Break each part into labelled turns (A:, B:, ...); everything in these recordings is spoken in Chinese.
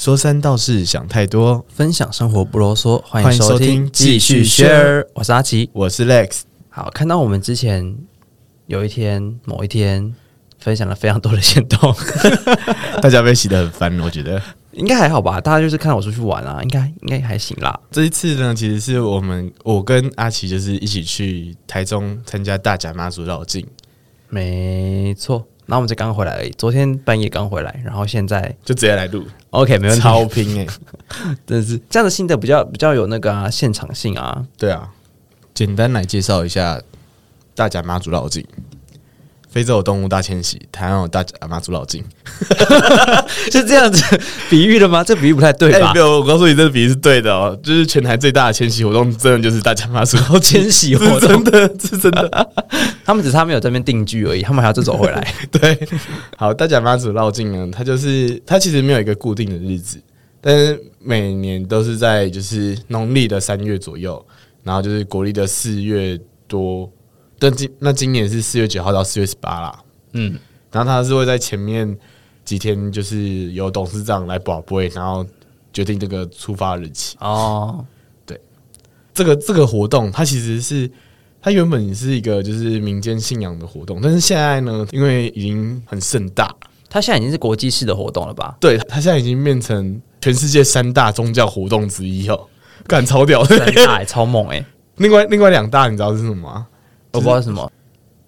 A: 说三道四，想太多。
B: 分享生活不啰嗦，欢
A: 欢迎收
B: 听继续 share。我是阿奇。
A: 我是 Lex，
B: 好，看到我们之前有一天某一天分享了非常多的行动，
A: 大家被洗得很烦，我觉得
B: 应该还好吧？大家就是看我出去玩啊，应该应该还行啦。
A: 这一次呢，其实是我们我跟阿奇就是一起去台中参加大甲妈祖绕境，
B: 没错，然后我们才刚回来而已，昨天半夜刚回来，然后现在
A: 就直接来录
B: ，OK 没问题，
A: 超拼哎、
B: 真的是这样的心得比较比较有那个啊现场性啊。
A: 对啊，简单来介绍一下大甲妈祖绕境。非洲有动物大迁徙，台湾有大甲妈祖绕境。
B: 是这样子比喻的吗？这比喻不太对吧
A: 哎没？有，我告诉你，这个比喻是对的哦。就是全台最大的迁徙活动，真的就是大甲妈祖绕境。
B: 迁徙活
A: 动真
B: 动，
A: 的，是真的。
B: 他们只是他没有在那边定居而已，他们还要再走回来。
A: 对，好，大甲妈祖绕境呢，它就是它其实没有一个固定的日子，但是每年都是在就是农历的三月左右，然后就是国历的四月多。但今那今年是四月九号到四月十八啦，
B: 嗯，
A: 然后他是会在前面几天就是由董事长来保会，然后决定这个出发日期。
B: 哦，对
A: 这个这个活动，它其实是它原本是一个就是民间信仰的活动，但是现在呢，因为已经很盛大，
B: 它现在已经是国际式的活动了吧？
A: 对，它现在已经变成全世界三大宗教活动之一哦，干超屌的。
B: 很大、欸，超猛哎、
A: 另外另外两大你知道是什么吗？
B: 我不知道什么。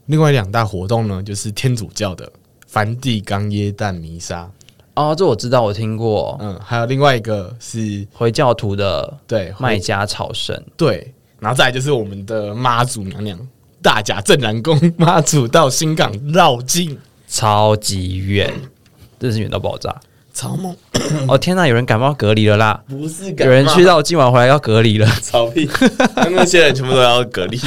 A: 另外两大活动呢，就是天主教的梵蒂冈耶诞弥撒，
B: 哦，这我知道，我听过。
A: 嗯，还有另外一个是
B: 回教徒的
A: 对
B: 麦加朝圣，
A: 对，然后再来就是我们的妈祖娘娘大甲镇南宫妈祖到新港绕境，
B: 超级远，真是远到爆炸。
A: 超梦，
B: 哦天哪，有人感冒隔离了啦！
A: 不是
B: 有人去到今晚回来要隔离了。
A: 草屁，那那些人全部都要隔离。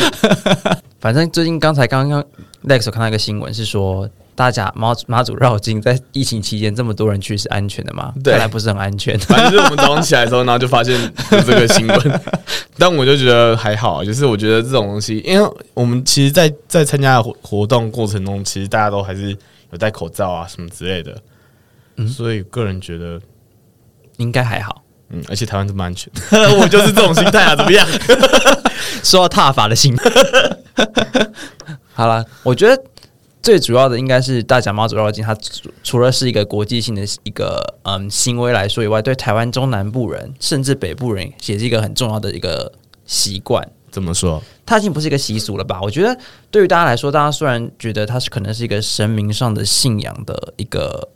B: 反正最近刚才刚刚 Lex 有看到一个新闻，是说大家妈妈祖绕境在疫情期间这么多人去是安全的吗？
A: 对
B: 看来不是很安全。
A: 反正就是我们早上起来的时候，然后就发现有这个新闻，但我就觉得还好，就是我觉得这种东西，因为我们其实在，在参加的活活动过程中，其实大家都还是有戴口罩啊什么之类的，所以个人觉得，
B: 应该还好。
A: 嗯，而且台湾这么安全，我就是这种心态啊，怎么样？
B: 说到踏法的心，好了，我觉得最主要的应该是大甲妈祖绕境，它除除了是一个国际性的一个嗯行为来说以外，对台湾中南部人甚至北部人也是一个很重要的一个习惯。
A: 怎么说？
B: 它已经不是一个习俗了吧？我觉得对于大家来说，大家虽然觉得它是可能是一个神明上的信仰的一个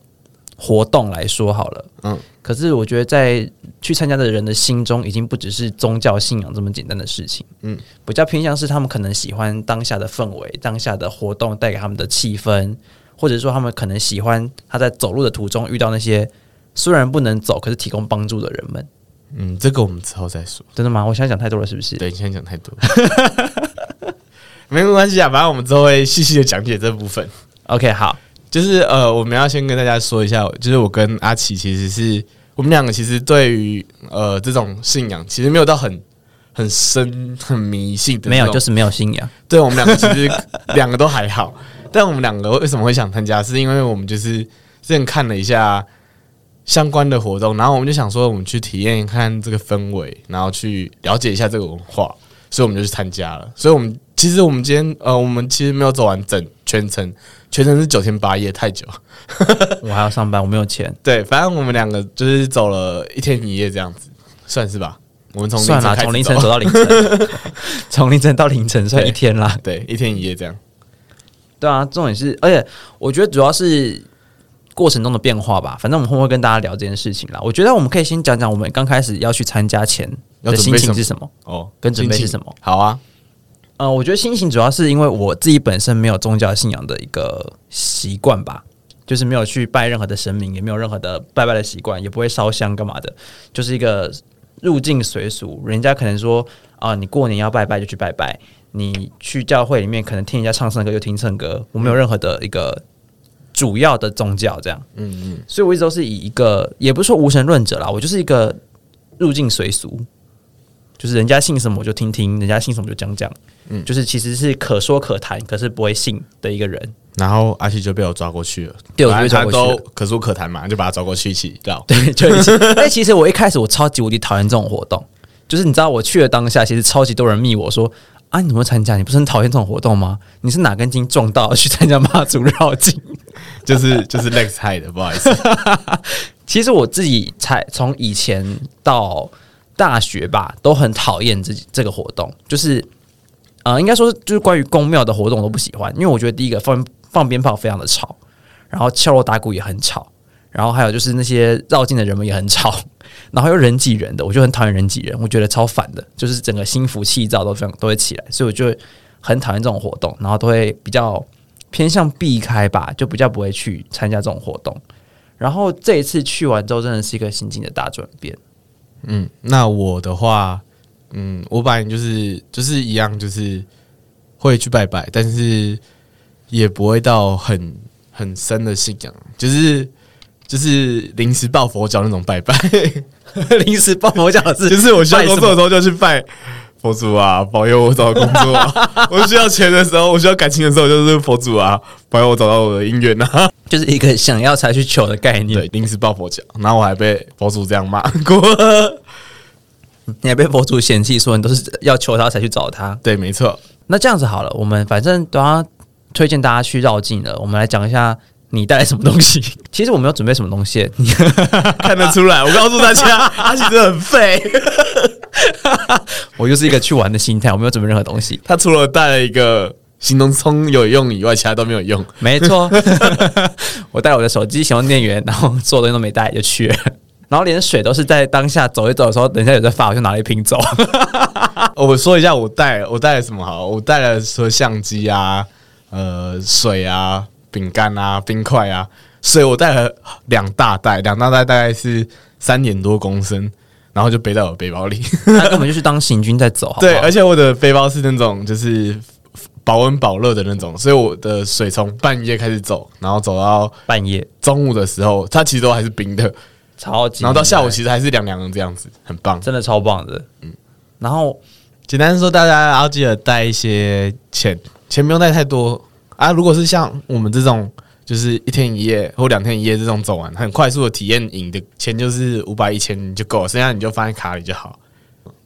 B: 活动来说好了，
A: 嗯
B: 嗯，可是我觉得在去参加的人的心中，已经不只是宗教信仰这么简单的事情，
A: 嗯
B: 嗯，比较偏向是他们可能喜欢当下的氛围、当下的活动带给他们的气氛，或者说他们可能喜欢他在走路的途中遇到那些虽然不能走，可是提供帮助的人们。
A: 嗯，这个我们之后再说。
B: 真的吗？我现在讲太多了，是不是？
A: 对，你现在讲太多，没关系啊，反正我们之后会细细的讲解这部分。
B: OK，好，
A: 就是呃，我们要先跟大家说一下，就是我跟阿奇其实是我们两个其实对于呃这种信仰其实没有到很很深很迷信的，
B: 没有，就是没有信仰。
A: 对我们两个其实两个都还好，但我们两个为什么会想参加，是因为我们就是之前看了一下相关的活动，然后我们就想说，我们去体验看这个氛围，然后去了解一下这个文化，所以我们就去参加了。所以，我们其实我们今天呃，我们其实没有走完整全程，全程是九天八夜，太久。
B: 我还要上班，我没有钱。
A: 对，反正我们两个就是走了一天一夜这样子，算是吧。我们从
B: 算了，从凌晨走到凌晨，从凌晨到凌晨算一天啦。
A: 对一天一夜这样。
B: 对啊，重点是，而且我觉得主要是过程中的变化吧。反正我们会不会跟大家聊这件事情啦？我觉得我们可以先讲讲我们刚开始要去参加前的心情是什么。
A: 哦，
B: 跟准备是什么？
A: 好啊，
B: 呃，我觉得心情主要是因为我自己本身没有宗教信仰的一个习惯吧，就是没有去拜任何的神明，也没有任何的拜拜的习惯，也不会烧香干嘛的，就是一个入境随俗。人家可能说啊、你过年要拜拜就去拜拜，你去教会里面可能听人家唱圣歌就听圣歌，我没有任何的一个主要的宗教这样，
A: 嗯嗯，
B: 所以我一直都是以一个也不是说无神论者啦，我就是一个入境随俗，就是人家信什么我就听听，人家信什么就讲讲，
A: 嗯
B: 嗯，就是其实是可说可谈，可是不会信的一个人。
A: 然后阿奇就被我抓过去了，
B: 对我就抓过去
A: 可说可谈嘛，就把他抓过去一起绕。
B: 对，就一起。但其实我一开始我超级无敌讨厌这种活动，就是你知道我去了当下，其实超级多人密我说啊，你怎么会参加？你不是很讨厌这种活动吗？你是哪根筋撞到去参加妈祖绕境？
A: 就是就是 Lex 害的，不好意思。
B: 其实我自己才从以前到大学吧，都很讨厌这这个活动，就是呃，应该说就是关于宫庙的活动我都不喜欢，因为我觉得第一个放放鞭炮非常的吵，然后敲锣打鼓也很吵，然后还有就是那些绕境的人们也很吵，然后又人挤人的，我就很讨厌人挤人，我觉得超烦的，就是整个心浮气躁都非常都会起来，所以我就很讨厌这种活动，然后都会比较偏向避开吧，就比较不会去参加这种活动。然后这一次去完之后，真的是一个心境的大转变。
A: 嗯，那我的话，嗯，我本来就是就是一样，就是会去拜拜，但是也不会到很很深的信仰，就是就是临时抱佛脚那种拜拜，
B: 临时抱佛脚是
A: 就是我需要工作的时候就去拜。佛祖啊，保佑我找到工作、啊！我需要钱的时候，我需要感情的时候，就是佛祖啊，保佑我找到我的姻缘啊！
B: 就是一个想要才去求的概念。
A: 对，临时抱佛脚，然后我还被佛祖这样骂过。
B: 你还被佛祖嫌弃说你都是要求他才去找他。
A: 对，没错。
B: 那这样子好了，我们反正都要推荐大家去绕境了。我们来讲一下你带来什么东西。其实我没有准备什么东西，你
A: 看得出来，我告诉大家，阿奇真的很废。
B: 我就是一个去玩的心态，我没有准备任何东西。
A: 他除了带了一个行动充有用以外，其他都没有用。
B: 没错，我带我的手机、行动电源，然后所有东西都没带就去了。然后连水都是在当下走一走的时候，等一下有在发，我就拿了一瓶走。
A: 我说一下，我带我带了什么好？我带了说相机啊，呃，水啊，饼干啊，冰块啊。水我带了两大袋，两大袋大概是三点多公升，然后就背在我背包里。
B: 那根本就是当行军在走，好好
A: 对，而且我的背包是那种就是保温保热的那种，所以我的水从半夜开始走，然后走到
B: 半夜
A: 中午的时候，它其实都还是冰的，
B: 超级，
A: 然后到下午其实还是凉凉的这样子，很棒。
B: 真的超棒的。嗯，然后
A: 简单说，大家要记得带一些钱，钱不用带太多啊。如果是像我们这种，就是一天一夜或两天一夜这种走完，很快速的体验营的钱就是五百一千就够了，剩下你就放在卡里就好。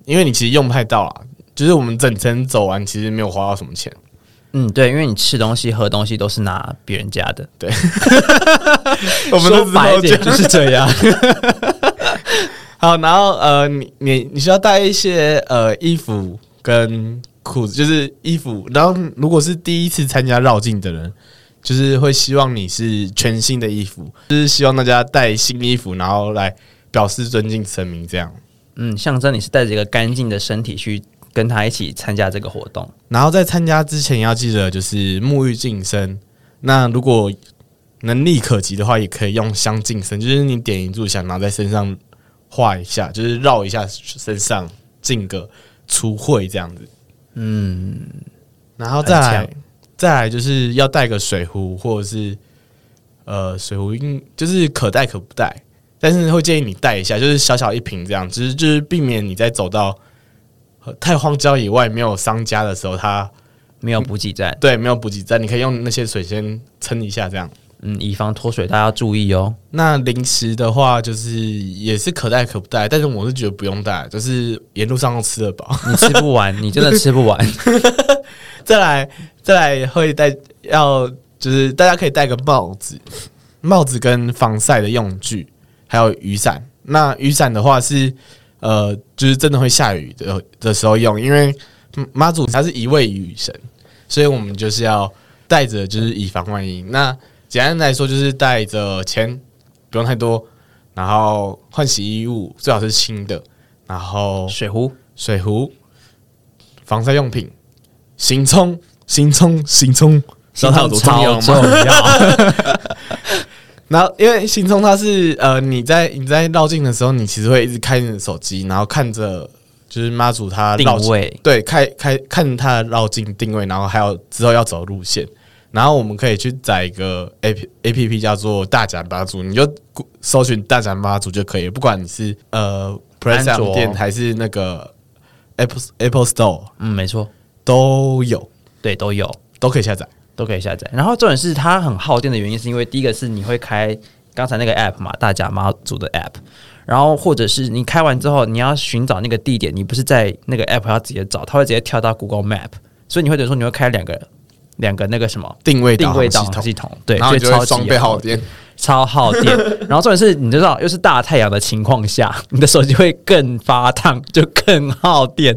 A: 因为你其实用不太到啊，就是我们整程走完其实没有花到什么钱。
B: 嗯，对，因为你吃东西、喝东西都是拿别人家的，
A: 对，我们都
B: 说白一点就是这样。
A: 好，然后呃，你你你需要带一些呃衣服跟裤子，就是衣服。然后如果是第一次参加绕境的人，就是会希望你是全新的衣服，就是希望大家带新衣服，然后来表示尊敬神明，这样。
B: 嗯，象征你是带着一个干净的身体去跟他一起参加这个活动。
A: 然后在参加之前要记得就是沐浴净身。那如果能力可及的话，也可以用香净身，就是你点一炷香，然后在身上画一下，就是绕一下身上，净个除秽这样子。
B: 嗯，
A: 然后再来，再来就是要带个水壶，或者是呃水壶应就是可带可不带，但是会建议你带一下，就是小小一瓶这样，只是就是避免你在走到呃太荒郊野外没有商家的时候，它
B: 没有补给站，
A: 对没有补给站，你可以用那些水先撑一下这样。
B: 嗯，以防脱水，大家要注意哦。
A: 那零食的话，就是也是可带可不带，但是我是觉得不用带，就是沿路上都吃得饱。
B: 你吃不完，你真的吃不完。
A: 再来，再来会带要就是大家可以带个帽子，帽子跟防晒的用具，还有雨伞。那雨伞的话是呃，就是真的会下雨的的时候用，因为嗯妈祖他是一位雨神，所以我们就是要带着，就是以防万一。那简单来说，就是带着钱，不用太多，然后换洗衣物最好是新的，然后
B: 水壶，
A: 水壶、防晒用品、行充、行充、行充，知道它有多重要。然后因为行充它是呃你在你在绕境的时候，你其实会一直开你的手机，然后看着就是妈祖他
B: 定位。
A: 对，开开看他的绕境定位，然后还有之后要走的路线，然后我们可以去载一个 A P A P P 叫做大展妈祖，你就搜寻大展妈祖就可以了，不管你是呃 s
B: 卓
A: 店还是那个 Apple Apple Store
B: 嗯，没错，
A: 都有，
B: 对，都有。
A: 都可以下载。
B: 都可以下载。然后重点是它很耗电的原因，是因为第一个是你会开刚才那个 app 嘛，大甲妈祖的 app，然后或者是你开完之后，你要寻找那个地点，你不是在那个 app 要直接找，它会直接跳到 Google Map，所以你会等于说你会开两个两个那个什么
A: 定位
B: 定位导
A: 系统，
B: 航系统，对，
A: 然后
B: 所以超级
A: 你就会双倍耗
B: 耗
A: 电。
B: 超耗电。然后重点是，你知道，又是大太阳的情况下，你的手机会更发烫，就更耗电。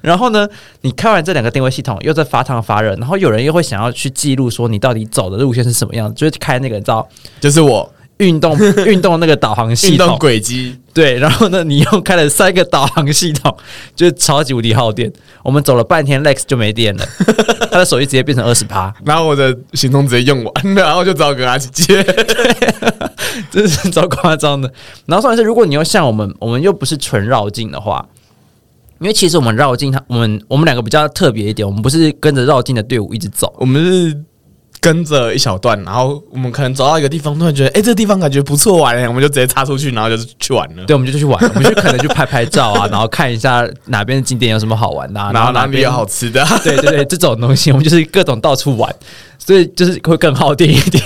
B: 然后呢，你开完这两个定位系统，又在发烫发热，然后有人又会想要去记录说你到底走的路线是什么样，就是开那个你知道
A: 就是我
B: 运动 运动那个导航系
A: 运动
B: 统，
A: 轨迹，
B: 对，然后呢，你又开了三个导航系统，就是超级无敌耗电。我们走了半天，Lex 就没电了，他的手机直接变成二十趴，
A: 然后我的行动直接用完，然后就只好跟他去接。
B: 真是超夸张的。然后重点是，如果你要像我们，我们又不是纯绕境的话，因为其实我们绕境，他我们我们两个比较特别一点，我们不是跟着绕境的队伍一直走，
A: 我们是跟着一小段，然后我们可能走到一个地方，突然觉得，哎、这个地方感觉不错玩，我们就直接插出去，然后就是去玩了。
B: 对，我们就去玩，我们就可能去拍拍照啊，然后看一下哪边的景点有什么好玩的、啊，
A: 然后哪里有好吃的，
B: 对对对，这种东西我们就是各种到处玩，所以就是会更耗电一点。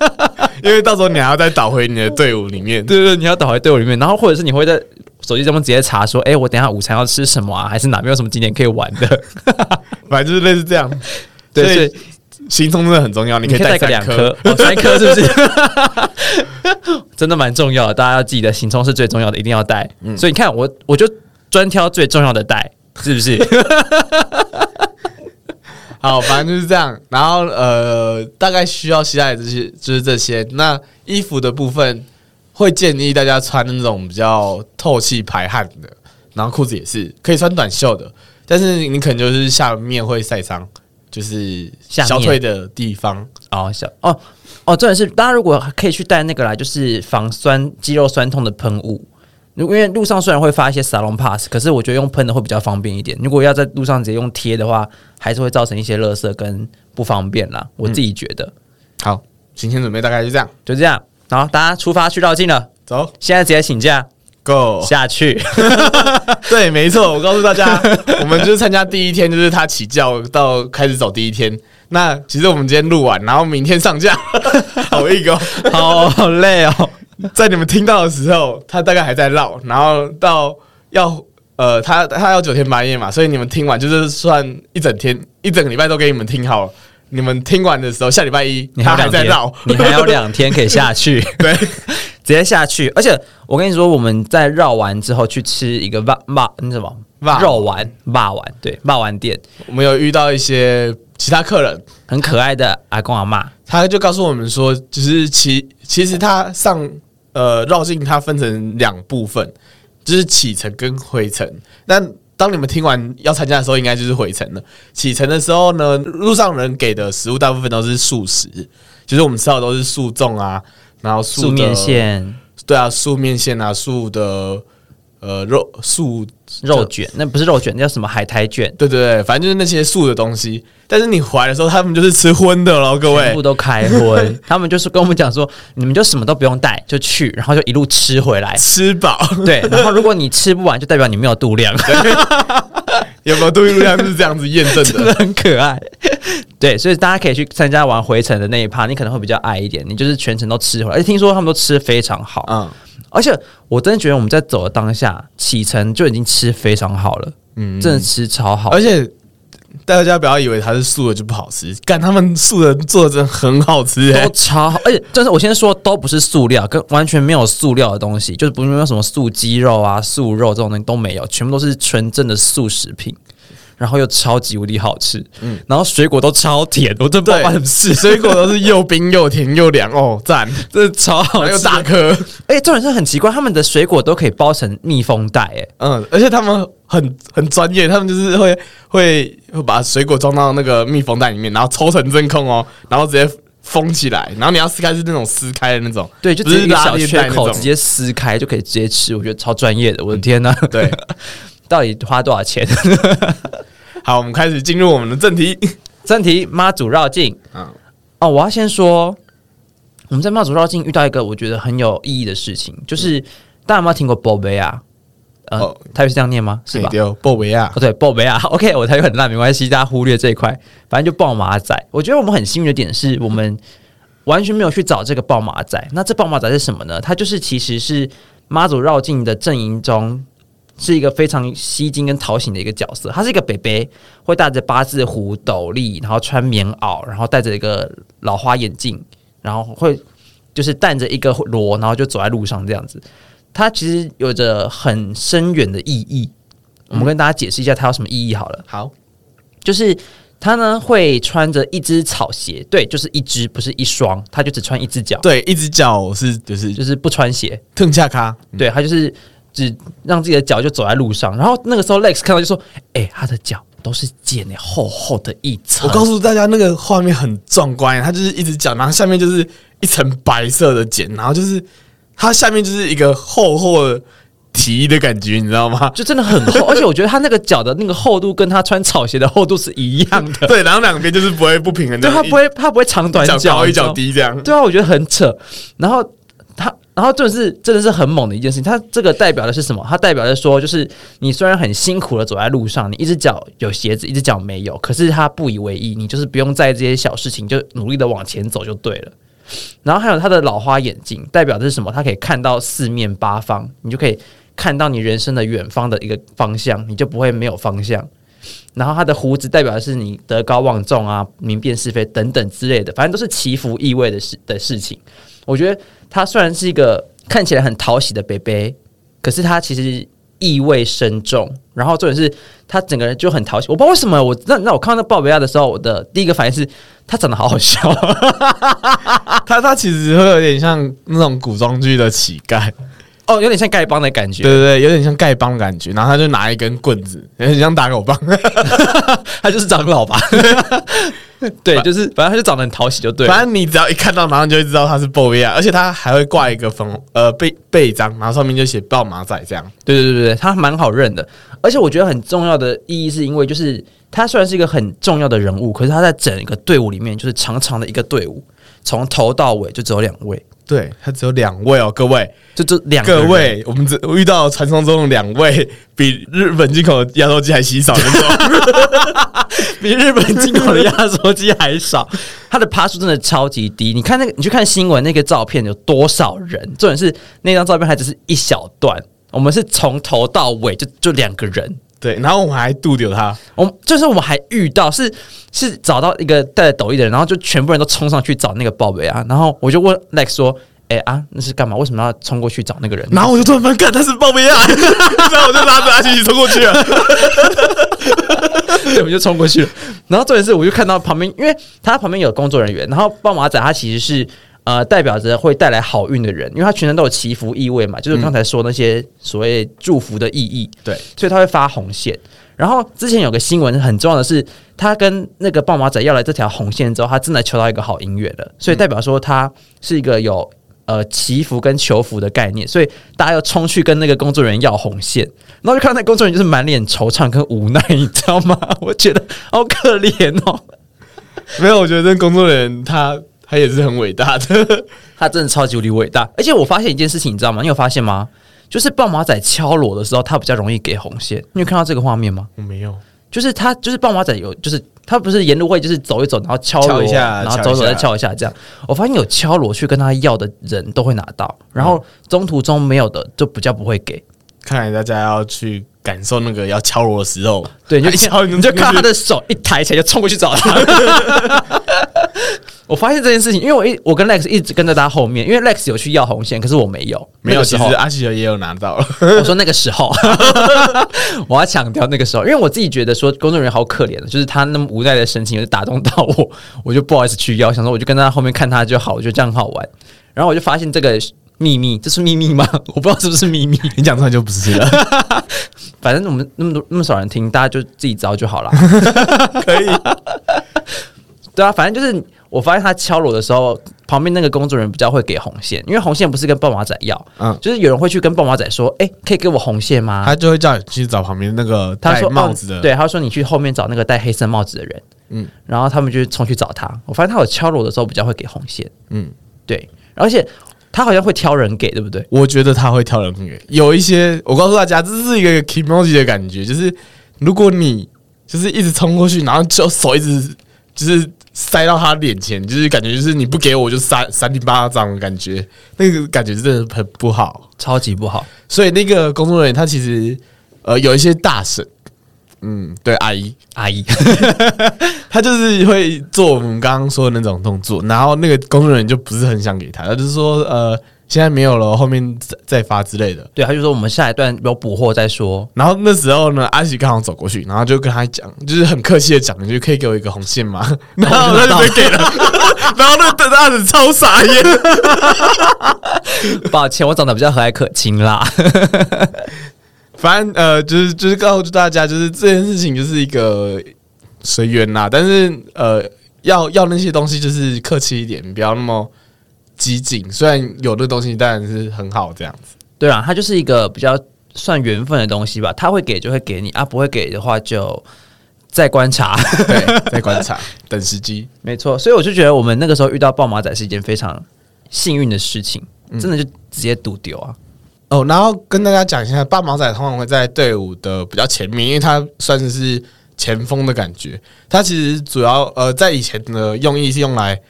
A: 因为到时候你还要再倒回你的队伍里面。
B: 对对对，你要倒回队伍里面，然后或者是你会在手机上面直接查说，哎，我等一下午餐要吃什么啊？还是哪边有什么景点可以玩的？
A: 反正就是类似这样。
B: 对，
A: 行动真的很重要，你可以
B: 带个两颗，哦，三颗是不是？真的蛮重要的，大家要记得，行充是最重要的，一定要带。所以你看，我我就专挑最重要的带，是不是？
A: 好，反正就是这样。然后呃，大概需要携带的这些就是这些。那衣服的部分会建议大家穿那种比较透气排汗的，然后裤子也是可以穿短袖的，但是你可能就是下面会晒伤，就是小腿的地方。
B: 哦，小哦哦，重点是大家如果可以去带那个来，就是防酸肌肉酸痛的喷雾。如因为路上虽然会发一些 salon pass，可是我觉得用喷的会比较方便一点。如果要在路上直接用贴的话，还是会造成一些垃圾跟不方便啦。我自己觉得、
A: 好，行前准备大概就这样，
B: 就这样。然后大家出发去绕境了，
A: 走
B: 现在直接请假
A: ，Go。
B: 下去。
A: 对，没错，我告诉大家，我们就是参加第一天，就是他起教到开始走第一天。那其实我们今天录完，然后明天上架，好硬哦。
B: 好好累哦。
A: 在你们听到的时候，他大概还在绕，然后到要呃，他他要九天八夜嘛，所以你们听完就是算一整天，一整个礼拜都给你们听好了。你们听完的时候，下礼拜一他
B: 还
A: 在绕，，
B: 你还有两天可以下去。
A: 对，
B: 直接下去。而且我跟你说，我们在绕完之后去吃一个霸霸那什么
A: 霸
B: 肉丸霸丸，对霸丸店，
A: 我们有遇到一些其他客人，
B: 很可爱的阿公阿妈。
A: 他就告诉我们说，就是其其实他上呃绕境它分成两部分，就是启程跟回程。那当你们听完要参加的时候，应该就是回程了。启程的时候呢，路上人给的食物大部分都是素食，就是我们吃到的都是素粽啊，然后素
B: 面，线、
A: 对啊，素面线啊，素的呃肉素
B: 肉卷，那不是肉卷，那叫什么海苔卷，
A: 对对对，反正就是那些素的东西。但是你回来的时候，他们就是吃荤的了，各位
B: 全部。都开荤。他们就是跟我们讲说，你们就什么都不用带，就去，然后就一路吃回来。
A: 吃饱
B: 对，然后如果你吃不完，就代表你没有度量，
A: 有没有度量是这样子验证的？
B: 真的很可爱。对，所以大家可以去参加完回程的那一趴，你可能会比较爱一点，你就是全程都吃回来。而且听说他们都吃的非常好，
A: 嗯，
B: 而且我真的觉得我们在走的当下，启程就已经吃非常好了，嗯，真的吃超好，
A: 而且大家不要以为它是素的就不好吃，干他们素的做的真的很好吃哎、
B: 都超好，而且就是我先说都不是塑料，跟完全没有塑料的东西，就是不是没有什么素鸡肉啊、素肉这种东西都没有，全部都是纯正的素食品。然后又超级无敌好吃，嗯，然后水果都超甜，我真不知道
A: 对
B: 发生什么事，
A: 水果都是又冰又甜又凉哦，赞，
B: 真的超好吃，
A: 还有大颗，
B: 而且重点是很奇怪，他们的水果都可以包成密封袋，哎，
A: 嗯，而且他们很很专业，他们就是会会会把水果装到那个密封袋里面，然后抽成真空哦，然后直接封起来，然后你要撕开是那种撕开的那种，
B: 对，就直接一个小缺口直接撕开就可以直接吃，我觉得超专业的，我的天呐！
A: 对，
B: 到底花多少钱？
A: 好，我们开始进入我们的正题，
B: 正题妈祖绕境，
A: 嗯
B: 哦，我要先说，我们在妈祖绕境遇到一个我觉得很有意义的事情，就是大家有没有听过宝贝啊？呃
A: 哦，
B: 台语是这样念吗？是吧？
A: 丢鲍维亚
B: 哦，对，鲍维亚，OK，我台语很烂，没关系，大家忽略这一块。反正就爆马仔，我觉得我们很幸运的点是我们完全没有去找这个爆马仔。那这爆马仔是什么呢？它就是其实是妈祖绕境的阵营中是一个非常吸睛跟讨喜的一个角色。他是一个北北，会戴着八字胡、斗笠，然后穿棉袄，然后戴着一个老花眼镜，然后会就是带着一个锣，然后就走在路上这样子。它其实有着很深远的意义。我们跟大家解释一下它有什么意义好了。
A: 好，
B: 就是他呢会穿着一只草鞋，对，就是一只，不是一双，他就只穿一只脚，
A: 对，一只脚是就是
B: 就是不穿鞋，
A: 腾恰卡，
B: 对他就是只让自己的脚就走在路上。然后那个时候 Lex 看到就说：“哎、他的脚都是茧诶，厚厚的一层。”
A: 我告诉大家，那个画面很壮观，他就是一只脚，然后下面就是一层白色的茧，然后就是它下面就是一个厚厚的皮的感觉，你知道吗？
B: 就真的很厚，而且我觉得他那个脚的那个厚度跟他穿草鞋的厚度是一样的，
A: 对，然后两边就是不会不平衡的，
B: 对他不会他不会长短
A: 脚
B: 脚
A: 高一脚低这样。
B: 对啊，我觉得很扯。然后他，然后真的是真的是很猛的一件事情。它这个代表的是什么？它代表的说，就是你虽然很辛苦的走在路上，你一只脚有鞋子，一只脚没有，可是他不以为意，你就是不用在意这些小事情，就努力的往前走就对了。然后还有他的老花眼镜，代表的是什么？他可以看到四面八方，你就可以看到你人生的远方的一个方向，你就不会没有方向。然后他的胡子代表的是你德高望重啊、明辨是非等等之类的，反正都是祈福意味的事的事情。我觉得他虽然是一个看起来很讨喜的 baby，，可是他其实意味深重。然后重点是他整个人就很讨喜，我不知道为什么我那那我看到那鲍贝亚的时候，我的第一个反应是他长得好好笑。
A: 他他其实会有点像那种古装剧的乞丐，
B: 哦，有点像丐帮的感觉。
A: 对对对，有点像丐帮的感觉。然后他就拿一根棍子，有点像打狗棒。
B: 他就是长老吧？对，就是反正他就长得很讨喜就对了。
A: 反正你只要一看到，马上就会知道他是鲍维亚，而且他还会挂一个粉呃背背章，然后上面就写豹马仔这样。
B: 对对对对，他蛮好认的，而且我觉得很重要的意义是因为就是他虽然是一个很重要的人物，可是他在整个队伍里面就是长长的一个队伍，从头到尾就只有两位，
A: 对他只有两位哦，各位
B: 就这两个
A: 各位，我们只遇到传说中的两位 比日本进口的压缩机还稀少的那种。
B: 比日本进口的压缩机还少，他的趴数真的超级低。你看那个，你去看新闻那个照片有多少人？重点是那张照片还只是一小段，我们是从头到尾就就两个人。
A: 对，然后我们还度丢他，
B: 我们就是我们还遇到是是找到一个带着斗笠的人，然后就全部人都冲上去找那个鲍贝啊，然后我就问 Lex 说：“哎、啊，那是干嘛？为什么要冲过去找那个人？”
A: 然后我就突然发现，看他是鲍维亚，然后我就拉着阿奇一起冲过去了。
B: 对，我们就冲过去了。然后重点是，我就看到旁边，因为他旁边有工作人员，然后豹马仔他其实是呃代表着会带来好运的人，因为他全身都有祈福意味嘛，就是刚才说那些所谓祝福的意义，
A: 对，
B: 所以他会发红线。然后之前有个新闻很重要的是，他跟那个棒马仔要来这条红线之后，他真的求到一个好音乐了，所以代表说他是一个有。呃，祈福跟求福的概念，所以大家要冲去跟那个工作人员要红线，然后就看到那工作人员就是满脸惆怅跟无奈，你知道吗？我觉得好可怜哦，
A: 没有，我觉得这工作人员他他也是很伟大的。
B: 他真的超级无敌伟大。而且我发现一件事情，你知道吗？你有发现吗？就是棒马仔敲锣的时候，他比较容易给红线。你有看到这个画面吗？
A: 我没有，
B: 就是他，就是棒马仔有，就是他不是沿路会就是走一走，然后敲
A: 一下
B: 然后走走再敲一下，这样。我发现有敲锣去跟他要的人都会拿到，然后中途中没有的就比较不会给。
A: 看来大家要去感受那个要敲锣的时候，
B: 对，你就
A: 还敲
B: 你就看他的手一抬起来就冲过去找他。我发现这件事情，因为我一我跟 Lex 一直跟在他后面，因为 Lex 有去要红线，可是我没有。
A: 没有，其实阿奇也有拿到了。
B: 我说那个时候，我要强调那个时候，因为我自己觉得说工作人员好可怜的，就是他那么无奈的神情，有点打动到我，我就不好意思去要，想说我就跟在他后面看他就好，我觉得这样很好玩。然后我就发现这个秘密，这是秘密吗？我不知道是不是秘密，
A: 你讲出来就不是了，
B: 反正我们那么多那么少人听，大家就自己知道就好了。
A: 可以。
B: 对啊，反正就是我发现他敲锣的时候，旁边那个工作人员比较会给红线，因为红线不是跟豹马仔要，
A: 嗯
B: 就是有人会去跟豹马仔说，哎、可以给我红线吗？
A: 他就会叫你去找旁边那个戴帽子的，
B: 哦，对，他说你去后面找那个戴黑色帽子的人，嗯
A: 嗯，
B: 然后他们就冲去找他。我发现他有敲锣的时候比较会给红线，
A: 嗯，
B: 对，而且他好像会挑人给，对不对？
A: 我觉得他会挑人给，有一些我告诉大家，这是一个 emoji 的感觉，就是如果你就是一直冲过去，然后就手一直就是塞到他脸前，就是感觉就是你不给我就扇扇你巴掌的感觉，那个感觉真的很不好。
B: 超级不好。
A: 所以那个工作人员他其实呃有一些大神，嗯，对阿姨，
B: 阿姨，
A: 他就是会做我们刚刚说的那种动作，然后那个工作人员就不是很想给他，他就是说呃现在没有了，后面再再发之类的。
B: 对，他就说我们下一段有补货再说。
A: 然后那时候呢，阿喜刚好走过去，然后就跟他讲，就是很客气的讲，你就可以给我一个红线吗？然后他就给了，然后那等阿子超傻眼。
B: 抱歉，我长得比较和蔼可亲啦。
A: 反正呃，就是就是告诉大家，就是这件事情就是一个随缘啦，但是呃，要要那些东西就是客气一点，不要那么激进。虽然有的东西当然是很好这样子，
B: 对啊，它就是一个比较算缘分的东西吧。他会给就会给你啊，不会给的话就再观察。
A: 对，再观察，等时机。
B: 没错，所以我就觉得我们那个时候遇到爆马仔是一件非常幸运的事情，真的就直接赌丢啊。
A: 哦，然后跟大家讲一下，大毛仔通常会在队伍的比较前面，因为他算是是前锋的感觉。他其实主要呃，在以前的用意是用来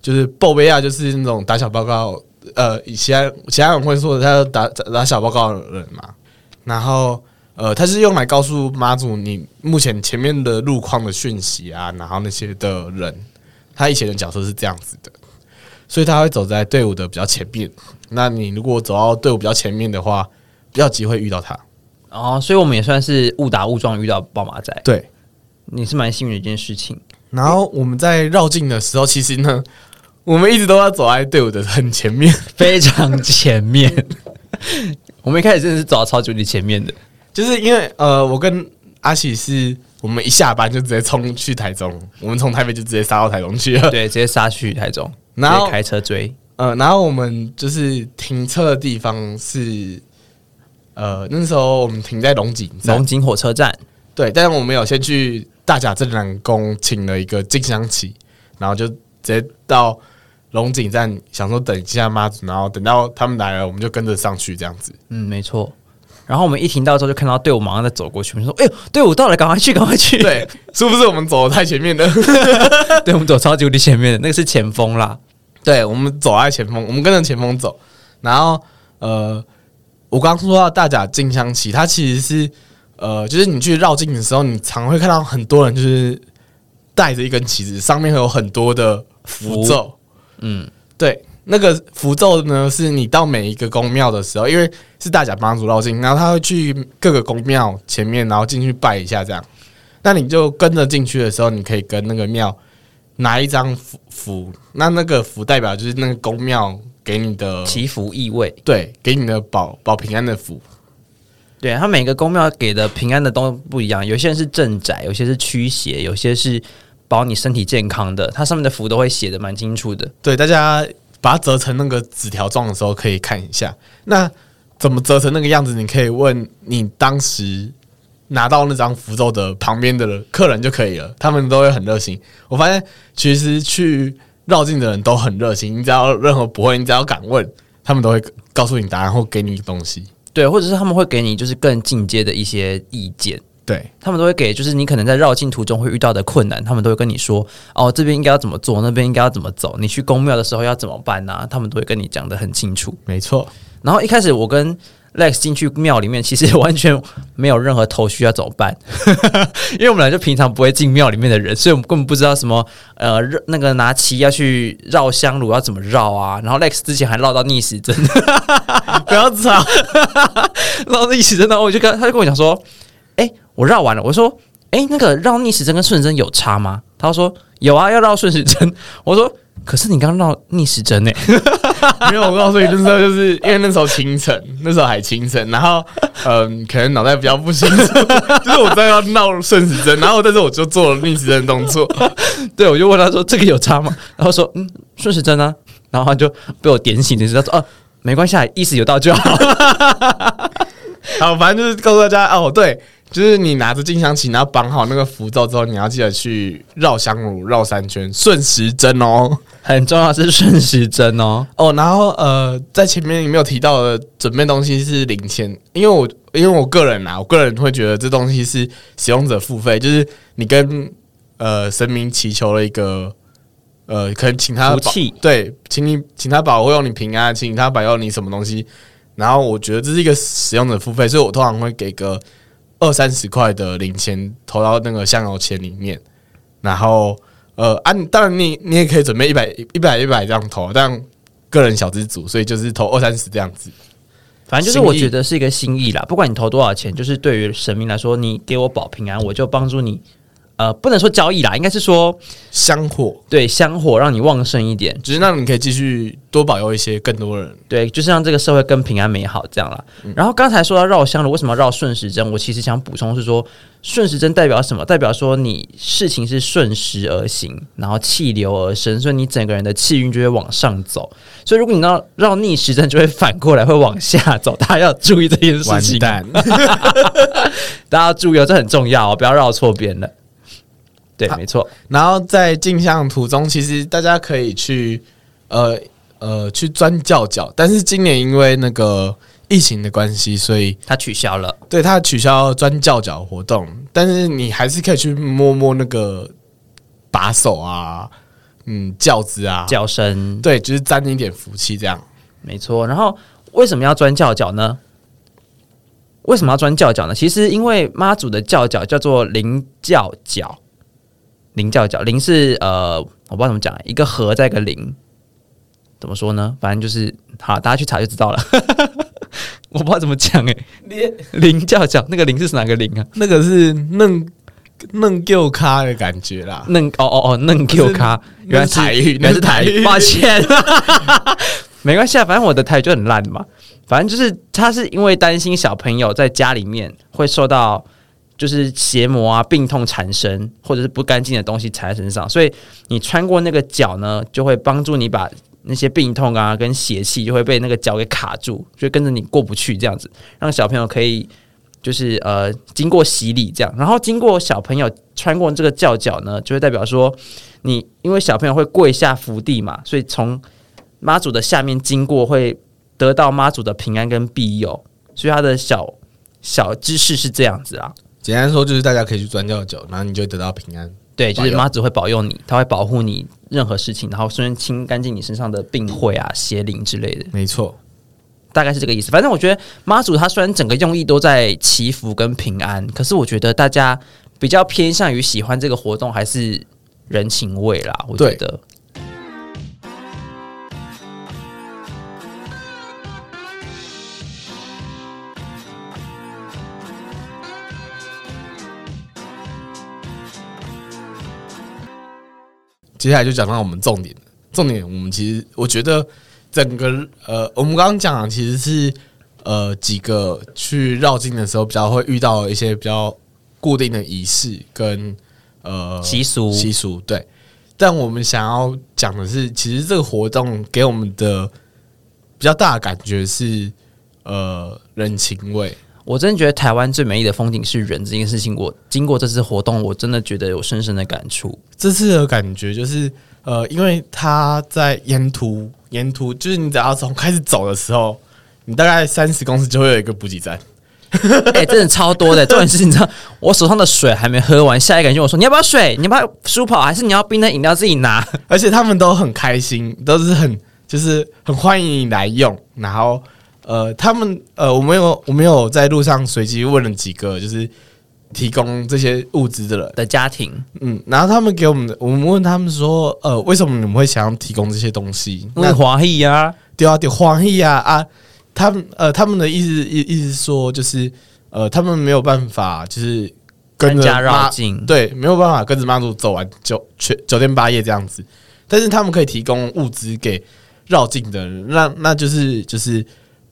A: 就是鲍威亚，就是那种打小报告。呃，以前其他人会说他打打小报告的人嘛。然后呃，他是用来告诉妈祖你目前前面的路况的讯息啊，然后那些的人，他以前的角色是这样子的，所以他会走在队伍的比较前面。那你如果走到队伍比较前面的话，比较机会遇到他。
B: 哦，所以我们也算是误打误撞遇到宝马仔，
A: 对，
B: 你是蛮幸运的一件事情。
A: 然后我们在绕境的时候，其实呢，我们一直都要走在队伍的很前面。
B: 非常前面。我们一开始真的是走到超级无敌前面的，
A: 就是因为呃，我跟阿喜是我们一下班就直接冲去台中，我们从台北就直接杀到台中去了。
B: 对，直接杀去台中，
A: 然后
B: 开车追。
A: 呃，然后我们就是停车的地方是呃，那时候我们停在龙井站
B: 龙，井火车站，
A: 对，但是我们有先去大甲镇南宫请了一个静香旗，然后就直接到龙井站，想说等一下妈祖，然后等到他们来了，我们就跟着上去这样子。
B: 嗯，没错。然后我们一停到之后，就看到队伍马上在走过去，我们说：“哎呦，队伍到了，赶快去，赶快去！”
A: 对，是不是我们走的太前面了？
B: 对，我们走超级无敌前面的，那个是前锋啦。
A: 对，我们走在前锋，我们跟着前锋走。然后呃，我刚刚说到大甲进香旗，它其实是呃，就是你去绕境的时候，你常会看到很多人就是带着一根旗子，上面会有很多的符咒。
B: 嗯，
A: 对，那个符咒呢，是你到每一个宫庙的时候，因为是大甲帮主绕境，然后他会去各个宫庙前面，然后进去拜一下，这样。那你就跟着进去的时候，你可以跟那个庙拿一张符符，那那个符代表就是那个宫庙给你的
B: 祈福意味。
A: 对，给你的保保平安的符。
B: 对他每个宫庙给的平安的都不一样，有些人是镇宅，有些是驱邪，有些是保你身体健康的。它上面的符都会写的蛮清楚的。
A: 对，大家把它折成那个纸条状的时候，可以看一下。那怎么折成那个样子？你可以问你当时拿到那张符咒的旁边的客人就可以了，他们都会很热心。我发现其实去绕境的人都很热心，你只要任何不会，你只要敢问，他们都会告诉你答案或给你东西。
B: 对，或者是他们会给你就是更进阶的一些意见。
A: 对，
B: 他们都会给，就是你可能在绕境途中会遇到的困难，他们都会跟你说，哦，这边应该要怎么做，那边应该要怎么走，你去公庙的时候要怎么办呐、他们都会跟你讲的很清楚。
A: 没错。
B: 然后一开始我跟 Lex 进去庙里面，其实完全没有任何头绪要怎么办，因为我们俩就平常不会进庙里面的人，所以我们根本不知道什么呃那个拿旗要去绕香炉要怎么绕啊。然后 Lex 之前还绕到逆时针，
A: 不要吵。
B: 绕到逆时针，然后我就跟他就跟我讲说，哎、我绕完了，我说，哎、那个绕逆时针跟顺时针有差吗？他说有啊，要绕顺时针。我说，可是你刚刚闹逆时针呢、
A: 没有，我告诉你，那时候就是因为那时候清晨，那时候还清晨，然后嗯，可能脑袋比较不清楚，就是我在要闹顺时针，然后但是我就做了逆时针动作，
B: 对，我就问他说这个有差吗？然后说嗯，顺时针啊。然后他就被我点醒，就是他说哦、没关系，啊，意思有到就好。
A: 好，反正就是告诉大家哦，对，就是你拿着金香旗，然后绑好那个符咒之后，你要记得去绕香炉绕三圈，顺时针哦。
B: 很重要是顺时针哦。
A: 哦，然后呃，在前面你没有提到的准备东西是零钱，因为我因为我个人啊，我个人会觉得这东西是使用者付费，就是你跟呃神明祈求了一个呃，可能请他保
B: 福气
A: 对，请你请他保佑你平安，请他保佑你什么东西，然后我觉得这是一个使用者付费，所以我通常会给个二三十块的零钱投到那个香油钱里面，然后呃啊，当然你你也可以准备一百一百一百这样投，但个人小资组，所以就是投二三十这样子。
B: 反正就是我觉得是一个心意啦，不管你投多少钱，就是对于神明来说，你给我保平安，我就帮助你。呃，不能说交易啦，应该是说
A: 香火，
B: 对香火让你旺盛一点，
A: 只是让你可以继续多保佑一些更多人。
B: 对，就是让这个社会更平安美好这样啦。然后刚才说到绕香炉，为什么要绕顺时针？我其实想补充是说，顺时针代表什么？代表说你事情是顺时而行，然后气流而生，所以你整个人的气运就会往上走。所以如果你绕绕逆时针，就会反过来会往下走。大家要注意这件事情，
A: 完蛋，
B: 大家要注意哦，这很重要哦，不要绕错边了。对，没错。
A: 然后在镜像途中，其实大家可以去呃呃去钻教角，但是今年因为那个疫情的关系，所以
B: 它取消了。
A: 对它取消钻教角活动，但是你还是可以去摸摸那个把手啊，嗯，轿子啊，
B: 叫声，
A: 对，就是沾一点福气这样。
B: 没错。然后为什么要钻教角呢？为什么要钻教角呢？其实因为妈祖的教角叫做灵教角，灵教角，灵是呃，我不知道怎么讲，一个和再一个零，怎么说呢？反正就是好，大家去查就知道了。我不知道怎么讲哎、灵教角那个林是哪个林啊？
A: 那个是嫩嫩 Q 咖的感觉啦，
B: 嫩哦哦哦，嫩 Q 咖，原来是
A: 台语
B: 原来是台语，
A: 那是台语
B: 抱歉，没关系啊，反正我的台语就很烂嘛。反正就是他是因为担心小朋友在家里面会受到就是邪魔啊、病痛缠身，或者是不干净的东西踩在身上，所以你穿过那个脚呢，就会帮助你把那些病痛啊跟邪气就会被那个脚给卡住，就跟着你过不去这样子，让小朋友可以就是呃经过洗礼这样，然后经过小朋友穿过这个教脚呢，就会代表说你因为小朋友会跪下伏地嘛，所以从妈祖的下面经过会得到妈祖的平安跟庇佑，所以他的小小知识是这样子啊。
A: 简单说就是大家可以去钻教酒，然后你就会得到平安。
B: 对，就是妈祖会保佑你，他会保护你任何事情，然后顺便清干净你身上的病秽啊、邪灵之类的，
A: 没错，
B: 大概是这个意思。反正我觉得妈祖他虽然整个用意都在祈福跟平安，可是我觉得大家比较偏向于喜欢这个活动还是人情味啦。我觉得。
A: 接下来就讲到我们重点了，重点我们其实我觉得整个呃，我们刚刚讲的其实是呃几个去绕境的时候比较会遇到一些比较固定的仪式跟呃
B: 习俗。
A: 习俗对，但我们想要讲的是，其实这个活动给我们的比较大的感觉是呃人情味，
B: 我真的觉得台湾最美丽的风景是人这件事情，我经过这次活动，我真的觉得有深深的感触。
A: 这次的感觉就是，呃，因为他在沿途沿途，就是你只要从开始走的时候，你大概三十公尺就会有一个补给站。
B: 哎、真的超多的。重点是，你知道我手上的水还没喝完，下一个人就我说：“你要不要水？你要不要舒跑？还是你要冰的饮料自己拿
A: 而且他们都很开心，都是很就是很欢迎你来用。然后呃，他们呃，我们有我们有在路上随机问了几个就是提供这些物资的人，
B: 的家庭？
A: 嗯，然后他们给我们的，我们问他们说，呃，为什么你们会想要提供这些东西？
B: 那华裔呀，
A: 对啊，对华裔呀啊！他们呃，他们的意思意意思是说，就是呃，他们没有办法，就是跟着对，没有办法跟着妈祖走完九全九天八夜这样子，但是他们可以提供物资给绕境的人，那那就是就是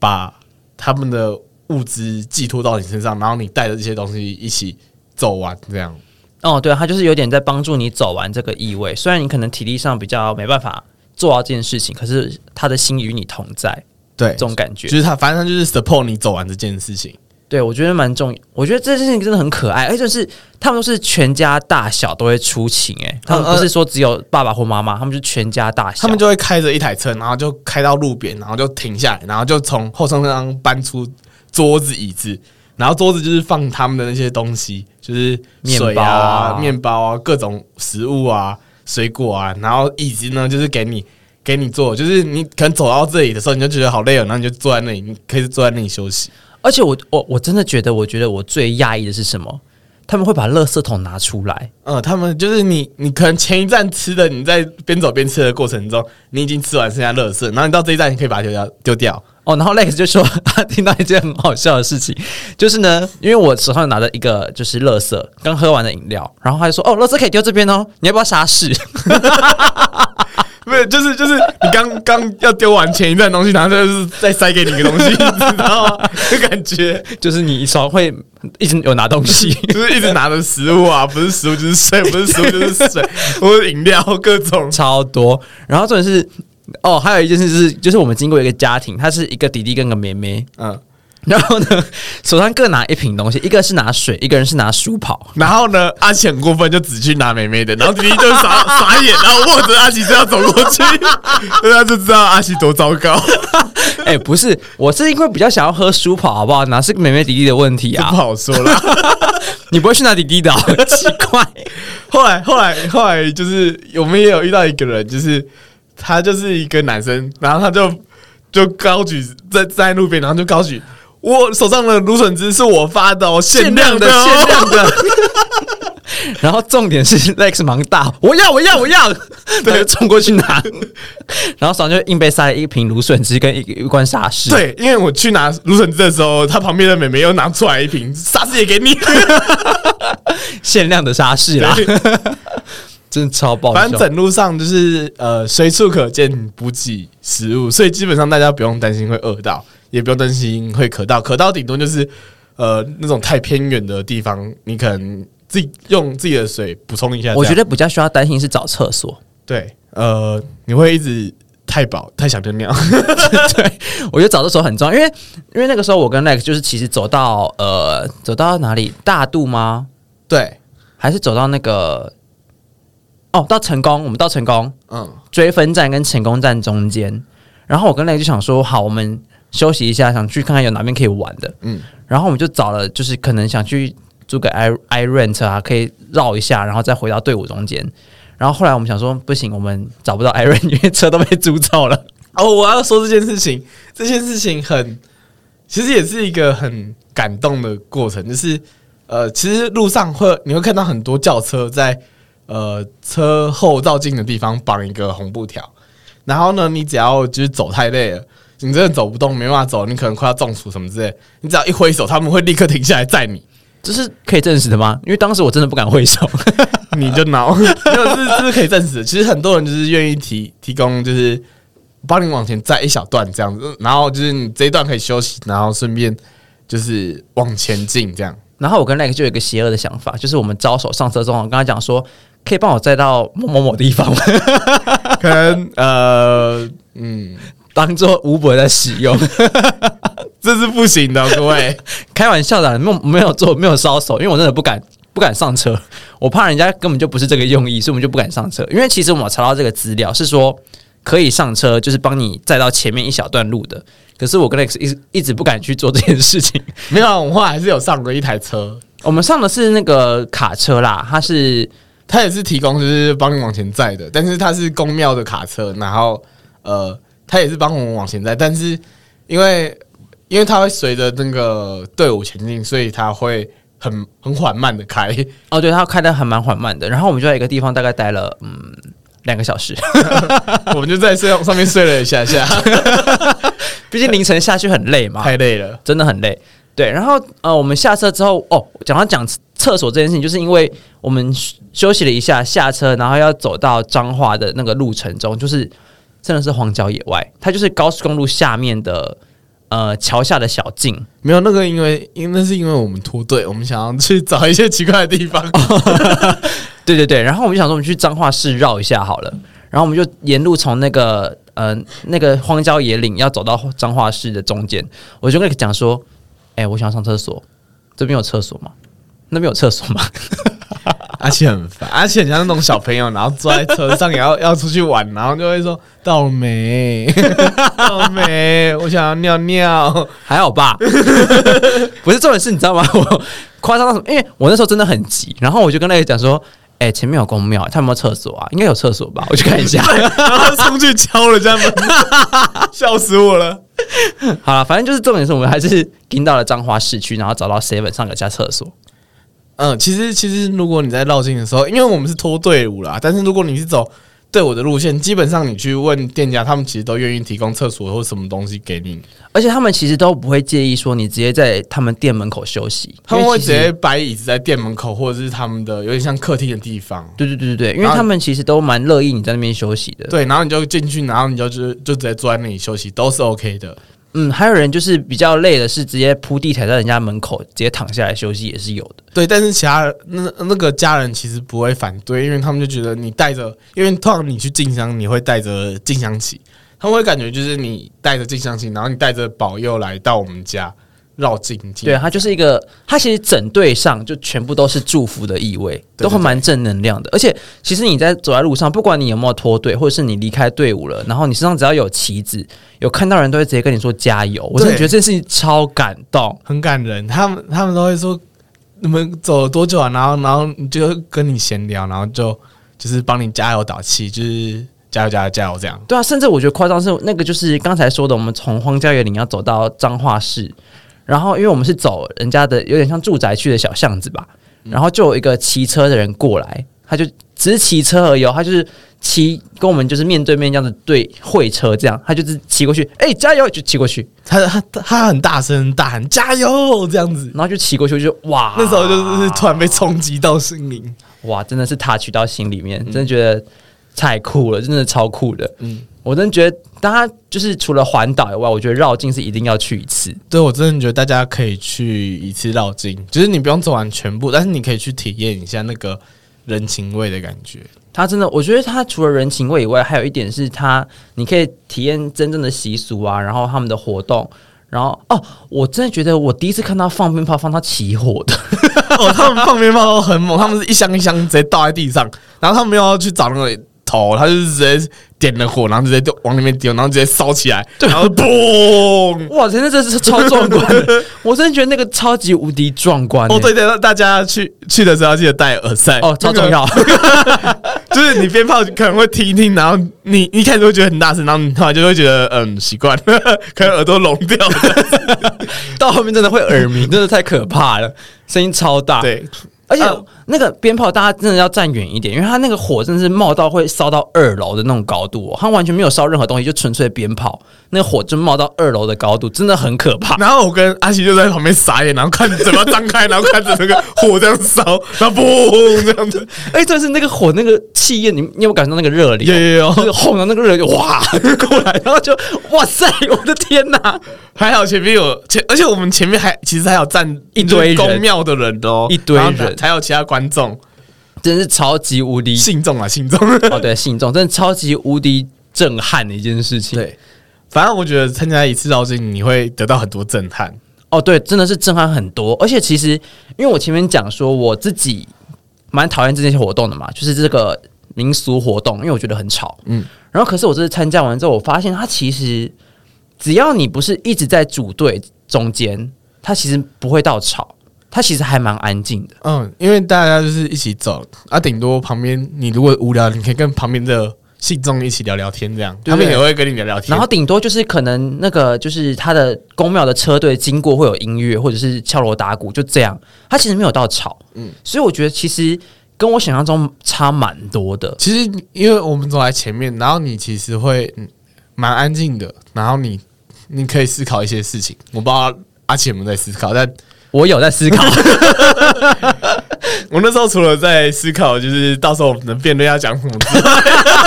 A: 把他们的物资寄托到你身上，然后你带着这些东西一起走完，这样
B: 哦，对，他就是有点在帮助你走完这个意味。虽然你可能体力上比较没办法做到这件事情，可是他的心与你同在，
A: 对
B: 这，种感觉
A: 就。是他，反正他就是 support 你走完这件事情。
B: 对，我觉得蛮重要。我觉得这件事情真的很可爱，而且是他们都是全家大小都会出勤，哎，他们不是说只有爸爸或妈妈，他们就全家大小，
A: 他们就会开着一台车，然后就开到路边，然后就停下来，然后就从后车厢搬出桌子椅子，然后桌子就是放他们的那些东西，就是水啊、面包啊、各种食物啊、水果啊，然后椅子呢就是给你给你坐，就是你可能走到这里的时候，你就觉得好累哦，然后你就坐在那里，你可以坐在那里休息。
B: 而且我我我真的觉得，我觉得我最讶异的是什么？他们会把垃圾桶拿出来。
A: 嗯，他们就是你，你可能前一站吃的，你在边走边吃的过程中，你已经吃完剩下垃圾，然后你到这一站，你可以把它丢掉丢掉。
B: 哦，然后 Lex 就说 他听到一件很好笑的事情，就是呢，因为我手上拿着一个就是垃圾，刚喝完的饮料，然后他就说：“哦，垃圾可以丢这边哦，你要不要沙士？”
A: 不是，就是就是你刚刚要丢完前一段东西，然后就是再塞给你一个东西，你知道吗？就感觉
B: 就是你手会一直有拿东西，
A: 就是一直拿着食物啊，不是食物就是水，不是食物就是水，或者饮料各种
B: 超多。然后重点是，哦，还有一件事是，就是我们经过一个家庭，他是一个弟弟跟个妹妹，嗯。然后呢，手上各拿一瓶东西，一个是拿水，一个人是拿书跑。
A: 然后呢，阿奇很过分，就只去拿妹妹的。然后弟弟就傻傻眼，然后望着阿奇这样走过去，大家就知道阿奇多糟糕。
B: 哎，不是，我是因为比较想要喝书跑，好不好？哪是美妹弟弟的问题啊？
A: 不好说了。
B: 你不会去拿弟弟的，奇怪。
A: 后来，后来，后来，就是我们也有遇到一个人，就是他就是一个男生，然后他就就高举在在路边，然后就高举。我手上的芦笋汁是我发的，限量的，限量的。
B: 然后重点是 Lex 忙大，我要，我要，我要，对，冲过去拿。然后手上就硬被塞了一瓶芦笋汁跟一一罐沙士。
A: 对，因为我去拿芦笋汁的时候，他旁边的妹妹又拿出来一瓶沙士也给你，
B: 限量的沙士啦，真的超爆。
A: 反正整路上就是呃随处可见补给食物，所以基本上大家不用担心会饿到。也不用担心会渴到，渴到顶多就是呃那种太偏远的地方，你可能自己用自己的水补充一下。
B: 我觉得比较需要担心是找厕所。
A: 对，呃，你会一直太饱，太想尿尿。
B: 对，我觉得找的时候很重要，因为因为那个时候我跟 Lex 就是其实走到呃走到哪里大渡吗？
A: 对，
B: 还是走到那个哦到成功，我们到成功，嗯，追分站跟成功站中间，然后我跟 Lex 就想说，好，我们。休息一下，想去看看有哪边可以玩的。嗯，然后我们就找了，就是可能想去租个 i i rent 啊，可以绕一下，然后再回到队伍中间。然后后来我们想说，不行，我们找不到 i rent，因为车都被租走了。
A: 哦，我要说这件事情，这件事情很，其实也是一个很感动的过程。就是呃，其实路上会你会看到很多轿车在呃车后照镜的地方绑一个红布条，然后呢，你只要就是走太累了。你真的走不动，没办法走，你可能快要中暑什么之类。你只要一挥手，他们会立刻停下来载你，
B: 这是可以证实的吗？因为当时我真的不敢挥手，
A: 你就挠，没有，这这是可以证实的。其实很多人就是愿意提提供，就是帮你往前载一小段这样子，然后就是你这一段可以休息，然后顺便就是往前进这样。
B: 然后我跟那个就有一个邪恶的想法，就是我们招手上车之后，我跟他讲说，可以帮我载到某某某地方，
A: 可能呃嗯。
B: 当做五本在使用，
A: 这是不行的，各位。
B: 开玩笑的，没有没有做，没有烧手，因为我真的不敢不敢上车，我怕人家根本就不是这个用意，所以我们就不敢上车。因为其实我们查到这个资料是说可以上车，就是帮你载到前面一小段路的。可是我跟 X 一一直不敢去做这件事情。
A: 没有，我们还是有上过一台车，
B: 我们上的是那个卡车啦，它是
A: 它也是提供就是帮你往前载的，但是它是公庙的卡车，然后呃。他也是帮我们往前载，但是因为因为他会随着那个队伍前进，所以他会很很缓慢的开。
B: 哦，对，他开的还蛮缓慢的。然后我们就在一个地方大概待了嗯两个小时，
A: 我们就在睡上面睡了一下下。
B: 毕竟凌晨下去很累嘛，
A: 太累了，
B: 真的很累。对，然后呃，我们下车之后，哦，讲到讲厕所这件事情，就是因为我们休息了一下，下车，然后要走到彰化的那个路程中，就是。真的是荒郊野外，它就是高速公路下面的呃桥下的小径。
A: 没有那个，因为因为那是因为我们脱队，我们想要去找一些奇怪的地方。
B: 对对对，然后我们就想说，我们去彰化市绕一下好了。然后我们就沿路从那个呃那个荒郊野岭要走到彰化市的中间，我就跟你讲说，哎、我想要上厕所，这边有厕所吗？那边有厕所吗？
A: 而且很烦，而且很像那种小朋友，然后坐在车上也要 要出去玩，然后就会说到了没？到了没？我想要尿尿。
B: 还好吧，不是重点是，你知道吗？我夸张到什么？因为我那时候真的很急，然后我就跟那个讲说：“哎、前面有公庙，他有没有厕所啊？应该有厕所吧？我去看一下。
A: 然后冲去敲了家门，笑死我了。
B: 好了，反正就是重点是我们还是进到了彰化市区，然后找到 Seven 上个家厕所。
A: 嗯，其实其实如果你在绕境的时候，因为我们是拖队伍啦，但是如果你是走队伍的路线，基本上你去问店家，他们其实都愿意提供厕所或什么东西给你，
B: 而且他们其实都不会介意说你直接在他们店门口休息，
A: 他们会直接摆椅子在店门口，或者是他们的有点像客厅的地方。
B: 对对对对对，因为他们其实都蛮乐意你在那边休息的。
A: 对，然后你就进去，然后你就就就直接坐在那里休息，都是 OK 的。
B: 嗯，还有人就是比较累的是直接铺地毯在人家门口直接躺下来休息也是有的。
A: 对，但是其他人那那个家人其实不会反对，因为他们就觉得你带着，因为通常你去进香，你会带着进香旗，他们会感觉就是你带着进香旗，然后你带着保佑来到我们家绕境进。
B: 对，它就是一个，它其实整队上就全部都是祝福的意味，都会蛮正能量的。而且，其实你在走在路上，不管你有没有脱队，或者是你离开队伍了，然后你身上只要有旗子，有看到人都会直接跟你说加油。我真的觉得这件事情超感动。
A: 很感人。他们他们都会说你们走了多久啊？然后然后就跟你闲聊，然后就就是帮你加油打气，就是加油加油加油这样。
B: 对啊，甚至我觉得夸张是那个，就是刚才说的，我们从荒郊野岭要走到彰化市，然后因为我们是走人家的有点像住宅区的小巷子吧，然后就有一个骑车的人过来，他就只是骑车而已、哦，他就是骑跟我们就是面对面这样子对会车这样，他就是骑过去，哎、加油就骑过去，
A: 他他他很大声大喊加油这样子。
B: 然后就骑过去就哇，
A: 那时候就是突然被冲击到心灵。
B: 哇，真的是 touch 到心里面，真的觉得太酷了，真的超酷的。
A: 嗯，
B: 我真的觉得，大家就是除了环岛以外，我觉得绕境是一定要去一次。
A: 对我真的觉得大家可以去一次绕境，就是你不用走完全部，但是你可以去体验一下那个人情味的感觉。
B: 它真的，我觉得它除了人情味以外，还有一点是它，你可以体验真正的习俗啊，然后他们的活动。然后哦，我真的觉得我第一次看到放鞭炮放到起火的，
A: 哦，他们放鞭炮都很猛，他们是一箱一箱直接倒在地上，然后他们又要去找那个头，他就是直接点了火，然后直接就往里面丢，然后直接烧起来，然后嘣！
B: 哇，真的这是超壮观的，我真的觉得那个超级无敌壮观、欸。
A: 哦，对对，大家去去的时候要记得戴耳塞
B: 哦，超重，要。
A: 那个 就是你鞭炮可能会听一听，然后你你一开始会觉得很大声，然后你后来就会觉得嗯习惯，可能耳朵聋掉了。
B: 到后面真的会耳鸣，真的太可怕了，声音超大。，
A: 对，
B: 而且
A: 啊
B: 那个鞭炮大家真的要站远一点，因为它那个火真的是冒到会烧到二楼的那种高度、哦，它完全没有烧任何东西，就纯粹鞭炮，那个火就冒到二楼的高度，真的很可怕。
A: 然后我跟阿奇就在旁边傻眼，然后看嘴巴张开，然后看着那个火这样烧，然后嘣这样子，
B: 哎，但是那个火那个气焰，你你有没有感受到那个热力？
A: 有有有
B: 就是轰的那个热就哇过来，然后就哇塞，我的天哪！
A: 还好前面有前，而且我们前面还其实还有站
B: 一堆人
A: 就是公庙的人哦，
B: 一堆人
A: 还有其他观众
B: 真是超级无敌
A: 信众啊信众。
B: 哦，对，信众真的超级无敌震撼的一件事情。
A: 对，反正我觉得参加一次绕境，你会得到很多震撼。
B: 哦，对，真的是震撼很多。而且其实，因为我前面讲说我自己蛮讨厌这些活动的嘛，就是这个民俗活动，因为我觉得很吵。
A: 嗯
B: 嗯，然后可是我这次参加完之后，我发现它其实只要你不是一直在组队中间，它其实不会到吵，它其实还蛮安静的。
A: 嗯，因为大家就是一起走啊，顶多旁边你如果无聊，你可以跟旁边的信众一起聊聊天，这样
B: 对
A: 他们也会跟你聊聊天。
B: 然后顶多就是可能那个就是他的公庙的车队经过会有音乐或者是敲锣打鼓，就这样。它其实没有到吵，嗯，所以我觉得其实跟我想象中差蛮多的。
A: 其实因为我们走在前面，然后你其实会嗯蛮安静的，然后你你可以思考一些事情。我不知道阿奇有没有在思考，但
B: 我有在思考，
A: 我那时候除了在思考，就是到时候我们的辩论要讲什么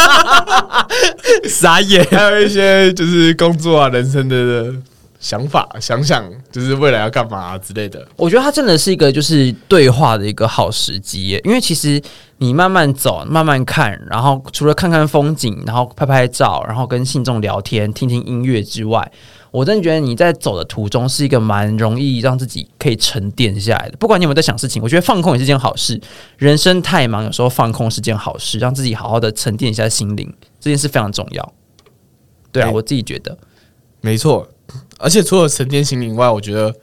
B: 傻眼。
A: 还有一些就是工作啊、人生的想法，想想就是未来要干嘛之类的。
B: 我觉得它真的是一个就是对话的一个好时机耶，因为其实你慢慢走，慢慢看，然后除了看看风景，然后拍拍照，然后跟信众聊天，听听音乐之外，我真的觉得你在走的途中是一个蛮容易让自己可以沉淀下来的。不管你有没有在想事情，我觉得放空也是件好事。人生太忙，有时候放空是件好事，让自己好好的沉淀一下心灵，这件事非常重要。对啊，
A: 对
B: 我自己觉得，
A: 没错，而且除了沉淀心灵外，我觉得，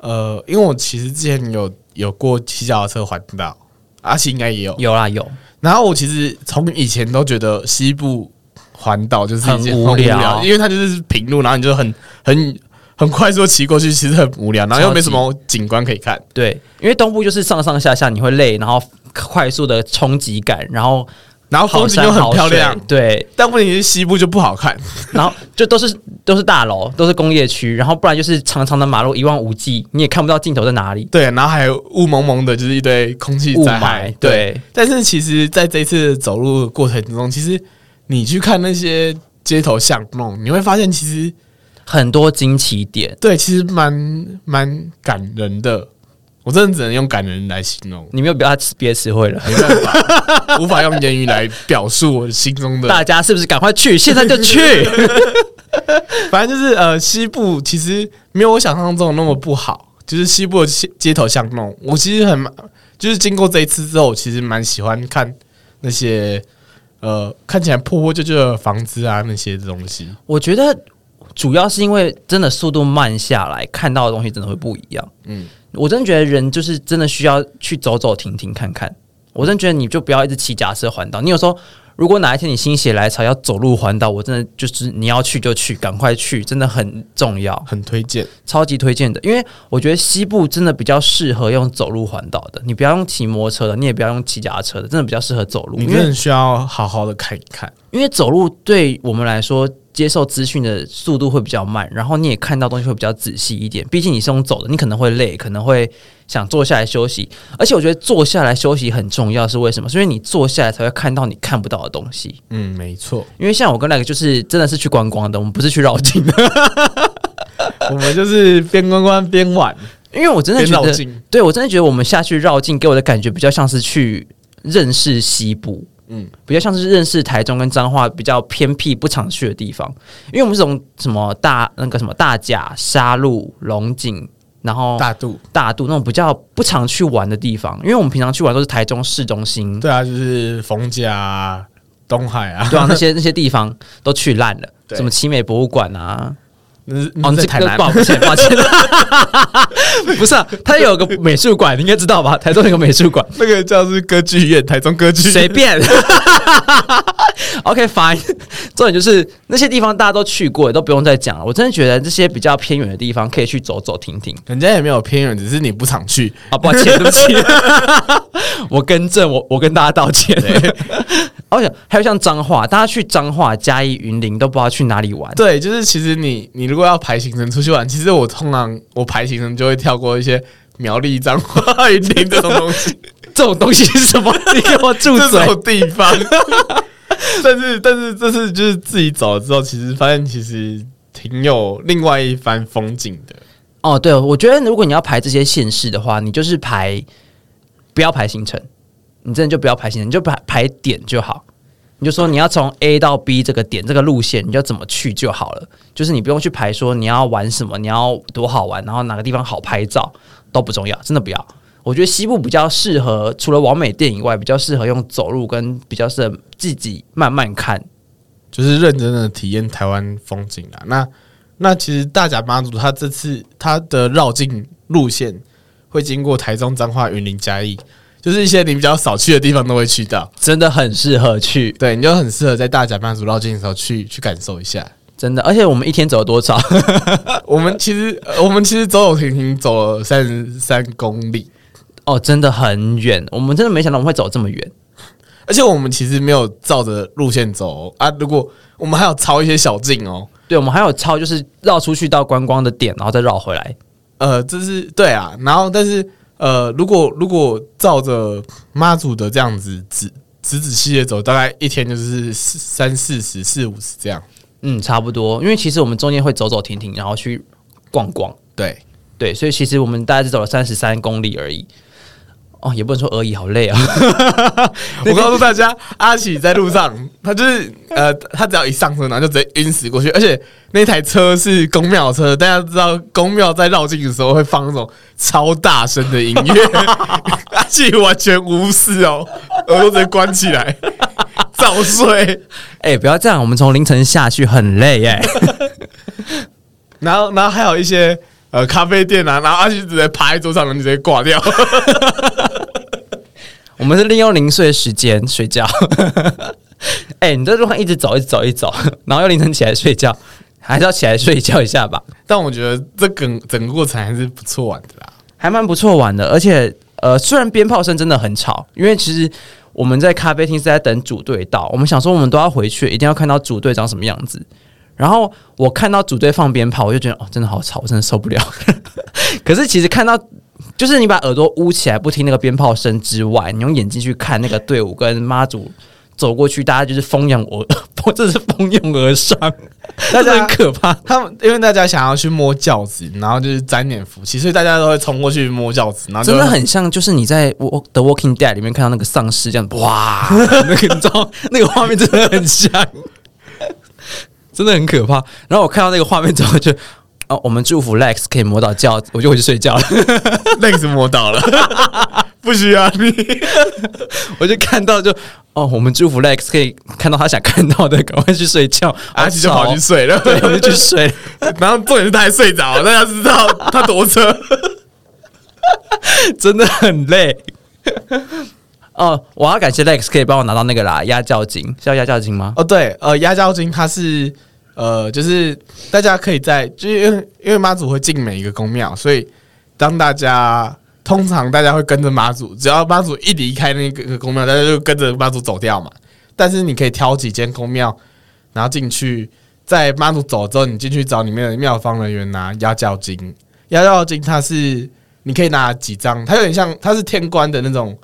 A: 呃，因为我其实之前有有过骑脚踏车环岛，阿奇应该也有。
B: 有啦有，
A: 然后我其实从以前都觉得西部环岛就是
B: 很无聊
A: 因为它就是平路，然后你就很很很快速地骑过去，其实很无聊，然后又没什么景观可以看。
B: 对，因为东部就是上上下下你会累，然后快速的冲击感，然后
A: 然后风景又很漂亮
B: 对，
A: 但问题是西部就不好看。
B: 然后就都是都是大楼，都是工业区，然后不然就是长长的马路一望无际，你也看不到尽头在哪里，
A: 对，然后还有雾蒙蒙的，就是一堆空气
B: 雾霾。。对，
A: 但是其实在这一次走路的过程中，其实你去看那些街头巷弄，你会发现其实
B: 很多惊奇点。
A: 对，其实蛮蛮感人的。我真的只能用感人来形容，
B: 你没有别的别的词汇了，
A: 没办法，无法用言语来表述我心中的。
B: 大家是不是赶快去？现在就去！
A: 反正就是呃，西部其实没有我想象中的那么不好，就是西部的街街头巷弄，我其实很就是经过这一次之后，我其实蛮喜欢看那些呃看起来破破旧旧的房子啊那些东西。
B: 我觉得主要是因为真的速度慢下来，看到的东西真的会不一样。
A: 嗯
B: 嗯，我真的觉得人就是真的需要去走走停停看看。我真的觉得你就不要一直骑脚踏车环岛。你有时候如果哪一天你心血来潮要走路环岛，我真的就是你要去就去，赶快去，真的很重要，
A: 很推荐，
B: 超级推荐的。因为我觉得西部真的比较适合用走路环岛的，你不要用骑摩托车的，你也不要用骑脚踏车的，真的比较适合走路。
A: 你真的需要好好的看一看。
B: 因为走路对我们来说，接受资讯的速度会比较慢，然后你也看到东西会比较仔细一点。毕竟你是用走的，你可能会累，可能会想坐下来休息。而且我觉得坐下来休息很重要，是为什么？是因为你坐下来才会看到你看不到的东西。
A: 嗯，没错，
B: 因为像我跟那个就是真的是去观光的，我们不是去绕境的。
A: 我们就是边观光边玩，
B: 因为我真的觉得。对我真的觉得我们下去绕境给我的感觉比较像是去认识西部。
A: 嗯，
B: 比较像是认识台中跟彰化比较偏僻不常去的地方，因为我们是从什么大那个什么大甲、沙鹿、龙井，然后
A: 大肚，
B: 大肚那种比较不常去玩的地方，因为我们平常去玩都是台中市中心，
A: 对啊，就是逢甲啊、东海啊，
B: 对啊，那些 那些地方都去烂了，什么奇美博物馆啊，哦，
A: 那是在台南，
B: 抱歉抱歉，不是啊，他有个美术馆，你应该知道吧？台中有个美术馆，
A: 那个叫是歌剧院，台中歌剧院。
B: 随便。OK fine，重点就是那些地方大家都去过，都不用再讲了。我真的觉得这些比较偏远的地方可以去走走停停。
A: 人家也没有偏远，只是你不常去。
B: 啊，抱歉，对不起，我更正，我我跟大家道歉。而且还有像彰化，大家去彰化、嘉义、云林都不知道去哪里玩。
A: 对，就是其实你你如果要排行程出去玩，其实我通常我排行程就会跳过一些苗栗、彰化、云林这种东西，
B: 这种东西是什么？你给我住
A: 这！种地方。但是但是这次就是自己走了之后，其实发现其实挺有另外一番风景的。
B: 哦，对，我觉得如果你要排这些县市的话，你就是排不要排行程，你真的就不要排行程，你就排排点就好。你就说你要从 A 到 B 这个点这个路线，你就怎么去就好了。就是你不用去排说你要玩什么，你要多好玩，然后哪个地方好拍照都不重要，真的不要。我觉得西部比较适合，除了完美店以外，比较适合用走路跟比较适合自己慢慢看。
A: 就是认真的体验台湾风景啊。那那其实大甲妈祖他这次他的绕境路线会经过台中、彰化、云林、嘉义，就是一些你比较少去的地方都会去到。
B: 真的很适合去，
A: 对，你就很适合在大甲妈祖绕境的时候去去感受一下。
B: 真的。而且我们一天走了多少？
A: 我们其实呃我们其实走走停停走了三十三公里，
B: 哦，真的很远。我们真的没想到我们会走这么远。
A: 而且我们其实没有照着路线走哦啊。如果我们还有抄一些小径哦，
B: 对，我们还有抄就是绕出去到观光的点，然后再绕回来。
A: 呃，这是对啊。然后但是呃，如果如果照着妈祖的这样子仔仔仔细细的走，大概一天就是四三四十四五十这样。
B: 嗯，差不多。因为其实我们中间会走走停停，然后去逛逛。
A: 对，
B: 对，所以其实我们大概只走了三十三公里而已。哦，也不能说而已，好累啊！
A: 我告诉大家，阿喜在路上，他就是呃，他只要一上车，然后就直接晕死过去。而且那台车是公庙车，大家知道公庙在绕境的时候会放那种超大声的音乐，阿喜完全无视哦，耳朵直接关起来，早睡。
B: 哎、不要这样，我们从凌晨下去很累哎、
A: 然后，然后还有一些呃咖啡店啊，然后阿喜直接趴在桌上，然后直接挂掉。
B: 我们是利用零碎的时间睡觉。哎、你在路上一直走，一直走，一直走，然后又凌晨起来睡觉，还是要起来睡觉一下吧，
A: 但我觉得这整整个过程还是不错玩的啦。
B: 还蛮不错玩的。而且，呃，虽然鞭炮声真的很吵，因为其实我们在咖啡厅是在等组队到，我们想说我们都要回去，一定要看到组队长什么样子。然后我看到组队放鞭炮，我就觉得哦，真的好吵，我真的受不了。可是其实看到，就是你把耳朵捂起来不听那个鞭炮声之外，你用眼睛去看那个队伍跟妈祖走过去，大家就是蜂拥而，这是蜂拥而上，大家很可怕。
A: 他们因为大家想要去摸轿子，然后就是沾点福气，所以大家都会冲过去摸轿子，然后
B: 真的很像，就是你在《我的 Walking Dead》里面看到那个丧尸这样，哇，那个你知道那个画面真的很像，真的很可怕。然后我看到那个画面之后就，哦，我们祝福 Lex 可以摸到觉，我就回去睡觉了。
A: Lex 摸到了，不需要你。
B: 我就看到就，哦，我们祝福 Lex 可以看到他想看到的，赶快去睡觉。
A: 阿奇就跑去睡了，
B: 对，我就去睡了。
A: 然后重点是他还睡着了，大家知道他多车。
B: 真的很累。哦，我要感谢 Lex 可以帮我拿到那个啦，压轿金是要压轿金吗？
A: 哦，对，呃，压轿金它是呃，就是大家可以在，就因为因为妈祖会进每一个宫庙，所以当大家通常大家会跟着妈祖，只要妈祖一离开那个宫庙，大家就跟着妈祖走掉嘛。但是你可以挑几间宫庙，然后进去，在妈祖走之后，你进去找里面的庙方人员拿压轿金。压轿金它是你可以拿几张，它有点像它是天官的那种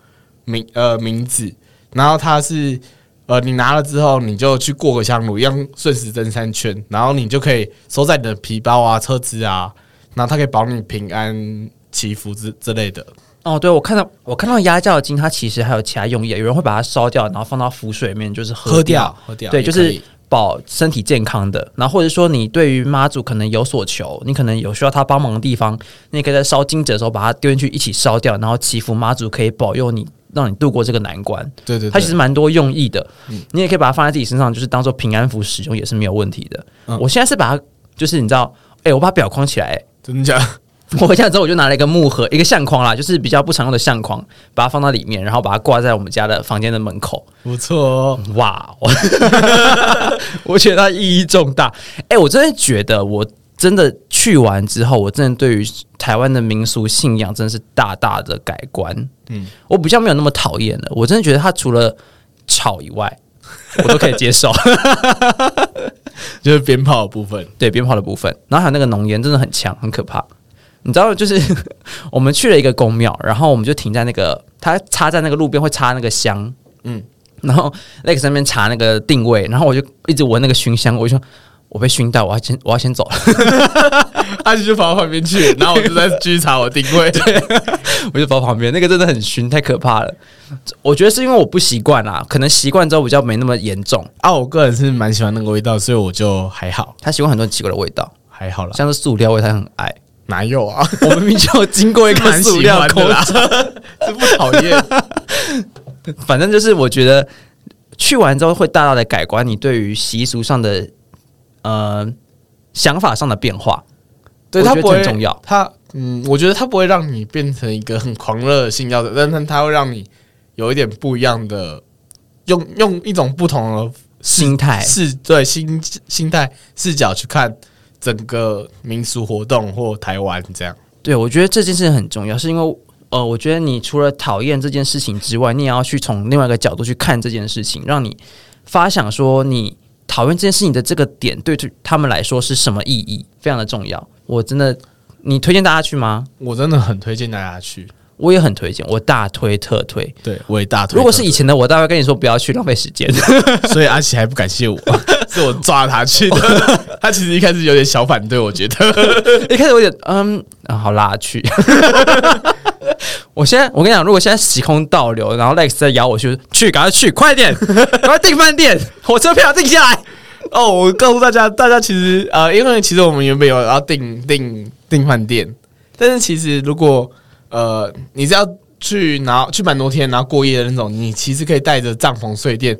A: 名呃名字，然后它是呃你拿了之后，你就去过个香炉，一样顺时针三圈，然后你就可以收在你的皮包啊、车子啊，然后它可以保你平安祈福之之类的。
B: 哦，对，我看到我看到压轿金，它其实还有其他用意，有人会把它烧掉，然后放到浮水里面，就是喝掉。
A: 喝掉，
B: 对，就是保身体健康的。然后或者说你对于妈祖可能有所求，你可能有需要他帮忙的地方，你也可以在烧金纸的时候把它丢进去一起烧掉，然后祈福妈祖可以保佑你，让你度过这个难关。
A: 对对对，
B: 它其实蛮多用意的，你也可以把它放在自己身上，就是当做平安符使用，也是没有问题的。
A: 嗯
B: 我现在是把它，就是你知道，哎、我把表框起来、
A: 真的假的？
B: 我回家之后，我就拿了一个木盒，一个相框啦，就是比较不常用的相框，把它放到里面，然后把它挂在我们家的房间的门口。
A: 不错哦，
B: 哇，我 我觉得它意义重大。哎、我真的觉得，我真的去完之后，我真的对于台湾的民俗信仰真的是大大的改观。嗯
A: 嗯，
B: 我比较没有那么讨厌了。我真的觉得它除了吵以外，我都可以接受。
A: 就是鞭炮的部分。
B: 对鞭炮的部分，然后还有那个浓烟真的很强，很可怕。你知道，就是 我们去了一个宫庙，然后我们就停在那个，它插在那个路边会插那个香，嗯
A: 嗯，
B: 然后那个上面查那个定位，然后我就一直闻那个熏香，我就说我被熏到，我要先我要先走了，
A: 阿奇就跑到旁边去，然后我就在继续查我定位。
B: 我就跑旁边，那个真的很熏，太可怕了。我觉得是因为我不习惯啦，可能习惯之后比较没那么严重。
A: 啊，我个人是蛮喜欢那个味道，所以我就还好，
B: 他喜欢很多奇怪的味道，
A: 还好啦。
B: 像是塑料味，他很爱。
A: 哪有啊？
B: 我明明就有经过一个塑料口
A: 啦，这不讨厌。
B: 反正就是我觉得去完之后会大大的改观你对于习俗上的呃想法上的变化。
A: 对，
B: 我觉得
A: 它不会
B: 重要。
A: 他嗯，我觉得他不会让你变成一个很狂热的信教者，但是他会让你有一点不一样的，用用一种不同的
B: 心态
A: 视对心心态视角去看整个民俗活动或台湾这样。
B: 对，我觉得这件事情很重要，是因为呃，我觉得你除了讨厌这件事情之外，你也要去从另外一个角度去看这件事情，让你发想说你讨厌这件事情的这个点对他们来说是什么意义，非常的重要。我真的，你推荐大家去吗？
A: 我真的很推荐大家去。
B: 我也很推荐，我大推特推。
A: 对，我也大推。
B: 如果是以前的我，大概跟你说不要去，浪费时间。
A: 所以阿奇还不感谢我，是我抓他去的。他其实一开始有点小反对，我觉得
B: 一开始有点嗯，好拉去。我现在我跟你讲，如果现在时空倒流，然后 Lex 在咬我去，去赶快去，快点，赶快订饭店，火车票订下来。
A: 哦，我告诉大家，大家其实呃，因为其实我们原本有要订订订饭店，但是其实如果呃你是要去拿去蛮多天然后过夜的那种，你其实可以带着帐篷睡店，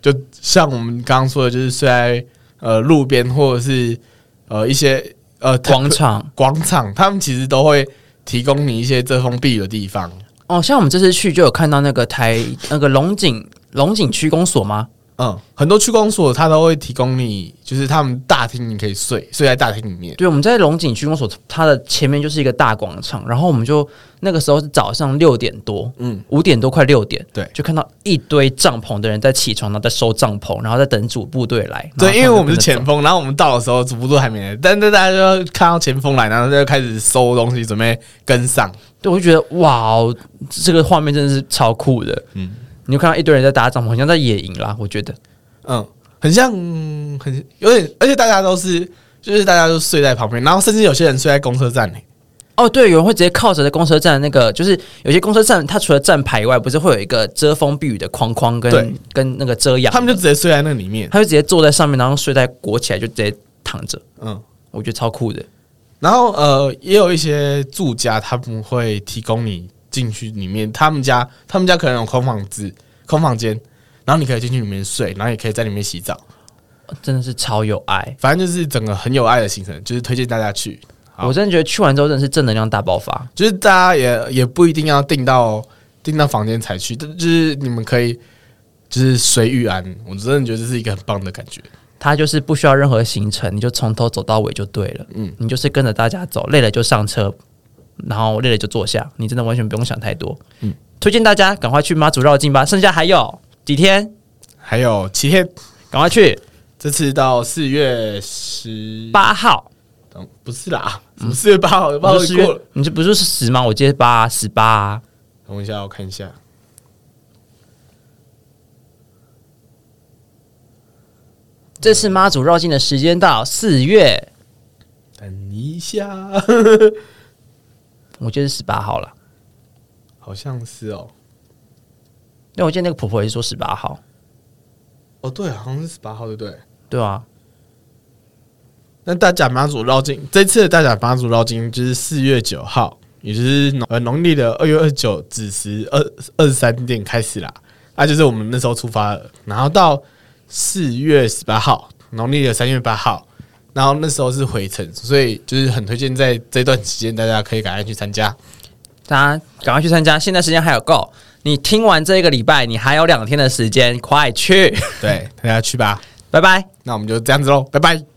A: 就像我们刚刚说的，就是睡在呃路边或者是呃一些呃
B: 广场
A: 广场，他们其实都会提供你一些遮风避雨的地方。
B: 哦，像我们这次去就有看到那个台那个龙井龙井区公所吗？
A: 嗯，很多区公所他都会提供你，就是他们大厅你可以睡，睡在大厅里面。
B: 对，我们在龙井区公所，它的前面就是一个大广场，然后我们就那个时候是早上六点多，嗯，五点多快六点，
A: 对，
B: 就看到一堆帐篷的人在起床，然后在收帐篷，然后在等主部队来。
A: 对，因为我们是前锋，然后我们到的时候主部队还没来，但是大家就看到前锋来，然后就开始收东西，准备跟上。
B: 对，我就觉得哇，这个画面真的是超酷的，嗯。你就看到一堆人在搭帐篷，好像在野营啦。我觉得，
A: 嗯，很像，很有点，而且大家都是，就是大家都睡在旁边，然后甚至有些人睡在公车站里。
B: 哦，对，有人会直接靠着在公车站那个，就是有些公车站，它除了站牌以外，不是会有一个遮风避雨的框框跟跟那个遮阳，
A: 他们就直接睡在那里面，
B: 他就直接坐在上面，然后睡袋裹起来，就直接躺着。嗯，我觉得超酷的。
A: 然后呃，也有一些住家，他们会提供你。进去里面，他们家他们家可能有空房子、空房间，然后你可以进去里面睡，然后也可以在里面洗澡，
B: 真的是超有爱。
A: 反正就是整个很有爱的行程，就是推荐大家去。
B: 我真的觉得去完之后真的是正能量大爆发。
A: 就是大家也也不一定要订到订到房间才去，就是你们可以就是随遇安。我真的觉得这是一个很棒的感觉。
B: 它就是不需要任何行程，你就从头走到尾就对了。嗯，你就是跟着大家走，累了就上车。然后累了就坐下，你真的完全不用想太多。嗯，推荐大家赶快去妈祖绕境吧，剩下还有几天？
A: 还有七天，
B: 赶快去！
A: 这次到四月十
B: 八号，
A: 等不是啦，什么四月八号？八号过，
B: 你这不是十吗？我记得八十八。
A: 等一下，我看一下，
B: 这次妈祖绕境的时间到四月。
A: 等一下。
B: 我记得是十八号了，
A: 好像是哦。
B: 因为我记得那个婆婆也是说十八号。
A: 哦，对，好像是十八号，对不对？
B: 对啊。
A: 那大甲妈祖绕境，这次的大甲妈祖绕境就是四月九号，也就是农呃农历的二月二十九子时二二十三点开始啦。那就是我们那时候出发了，然后到四月十八号，农历的三月八号。然后那时候是回程，所以就是很推荐在这段时间大家可以赶快去参加，
B: 大家赶快去参加，现在时间还有够。你听完这个礼拜，你还有两天的时间，快去，
A: 对，大家去吧，
B: 拜拜。
A: 那我们就这样子喽，拜拜。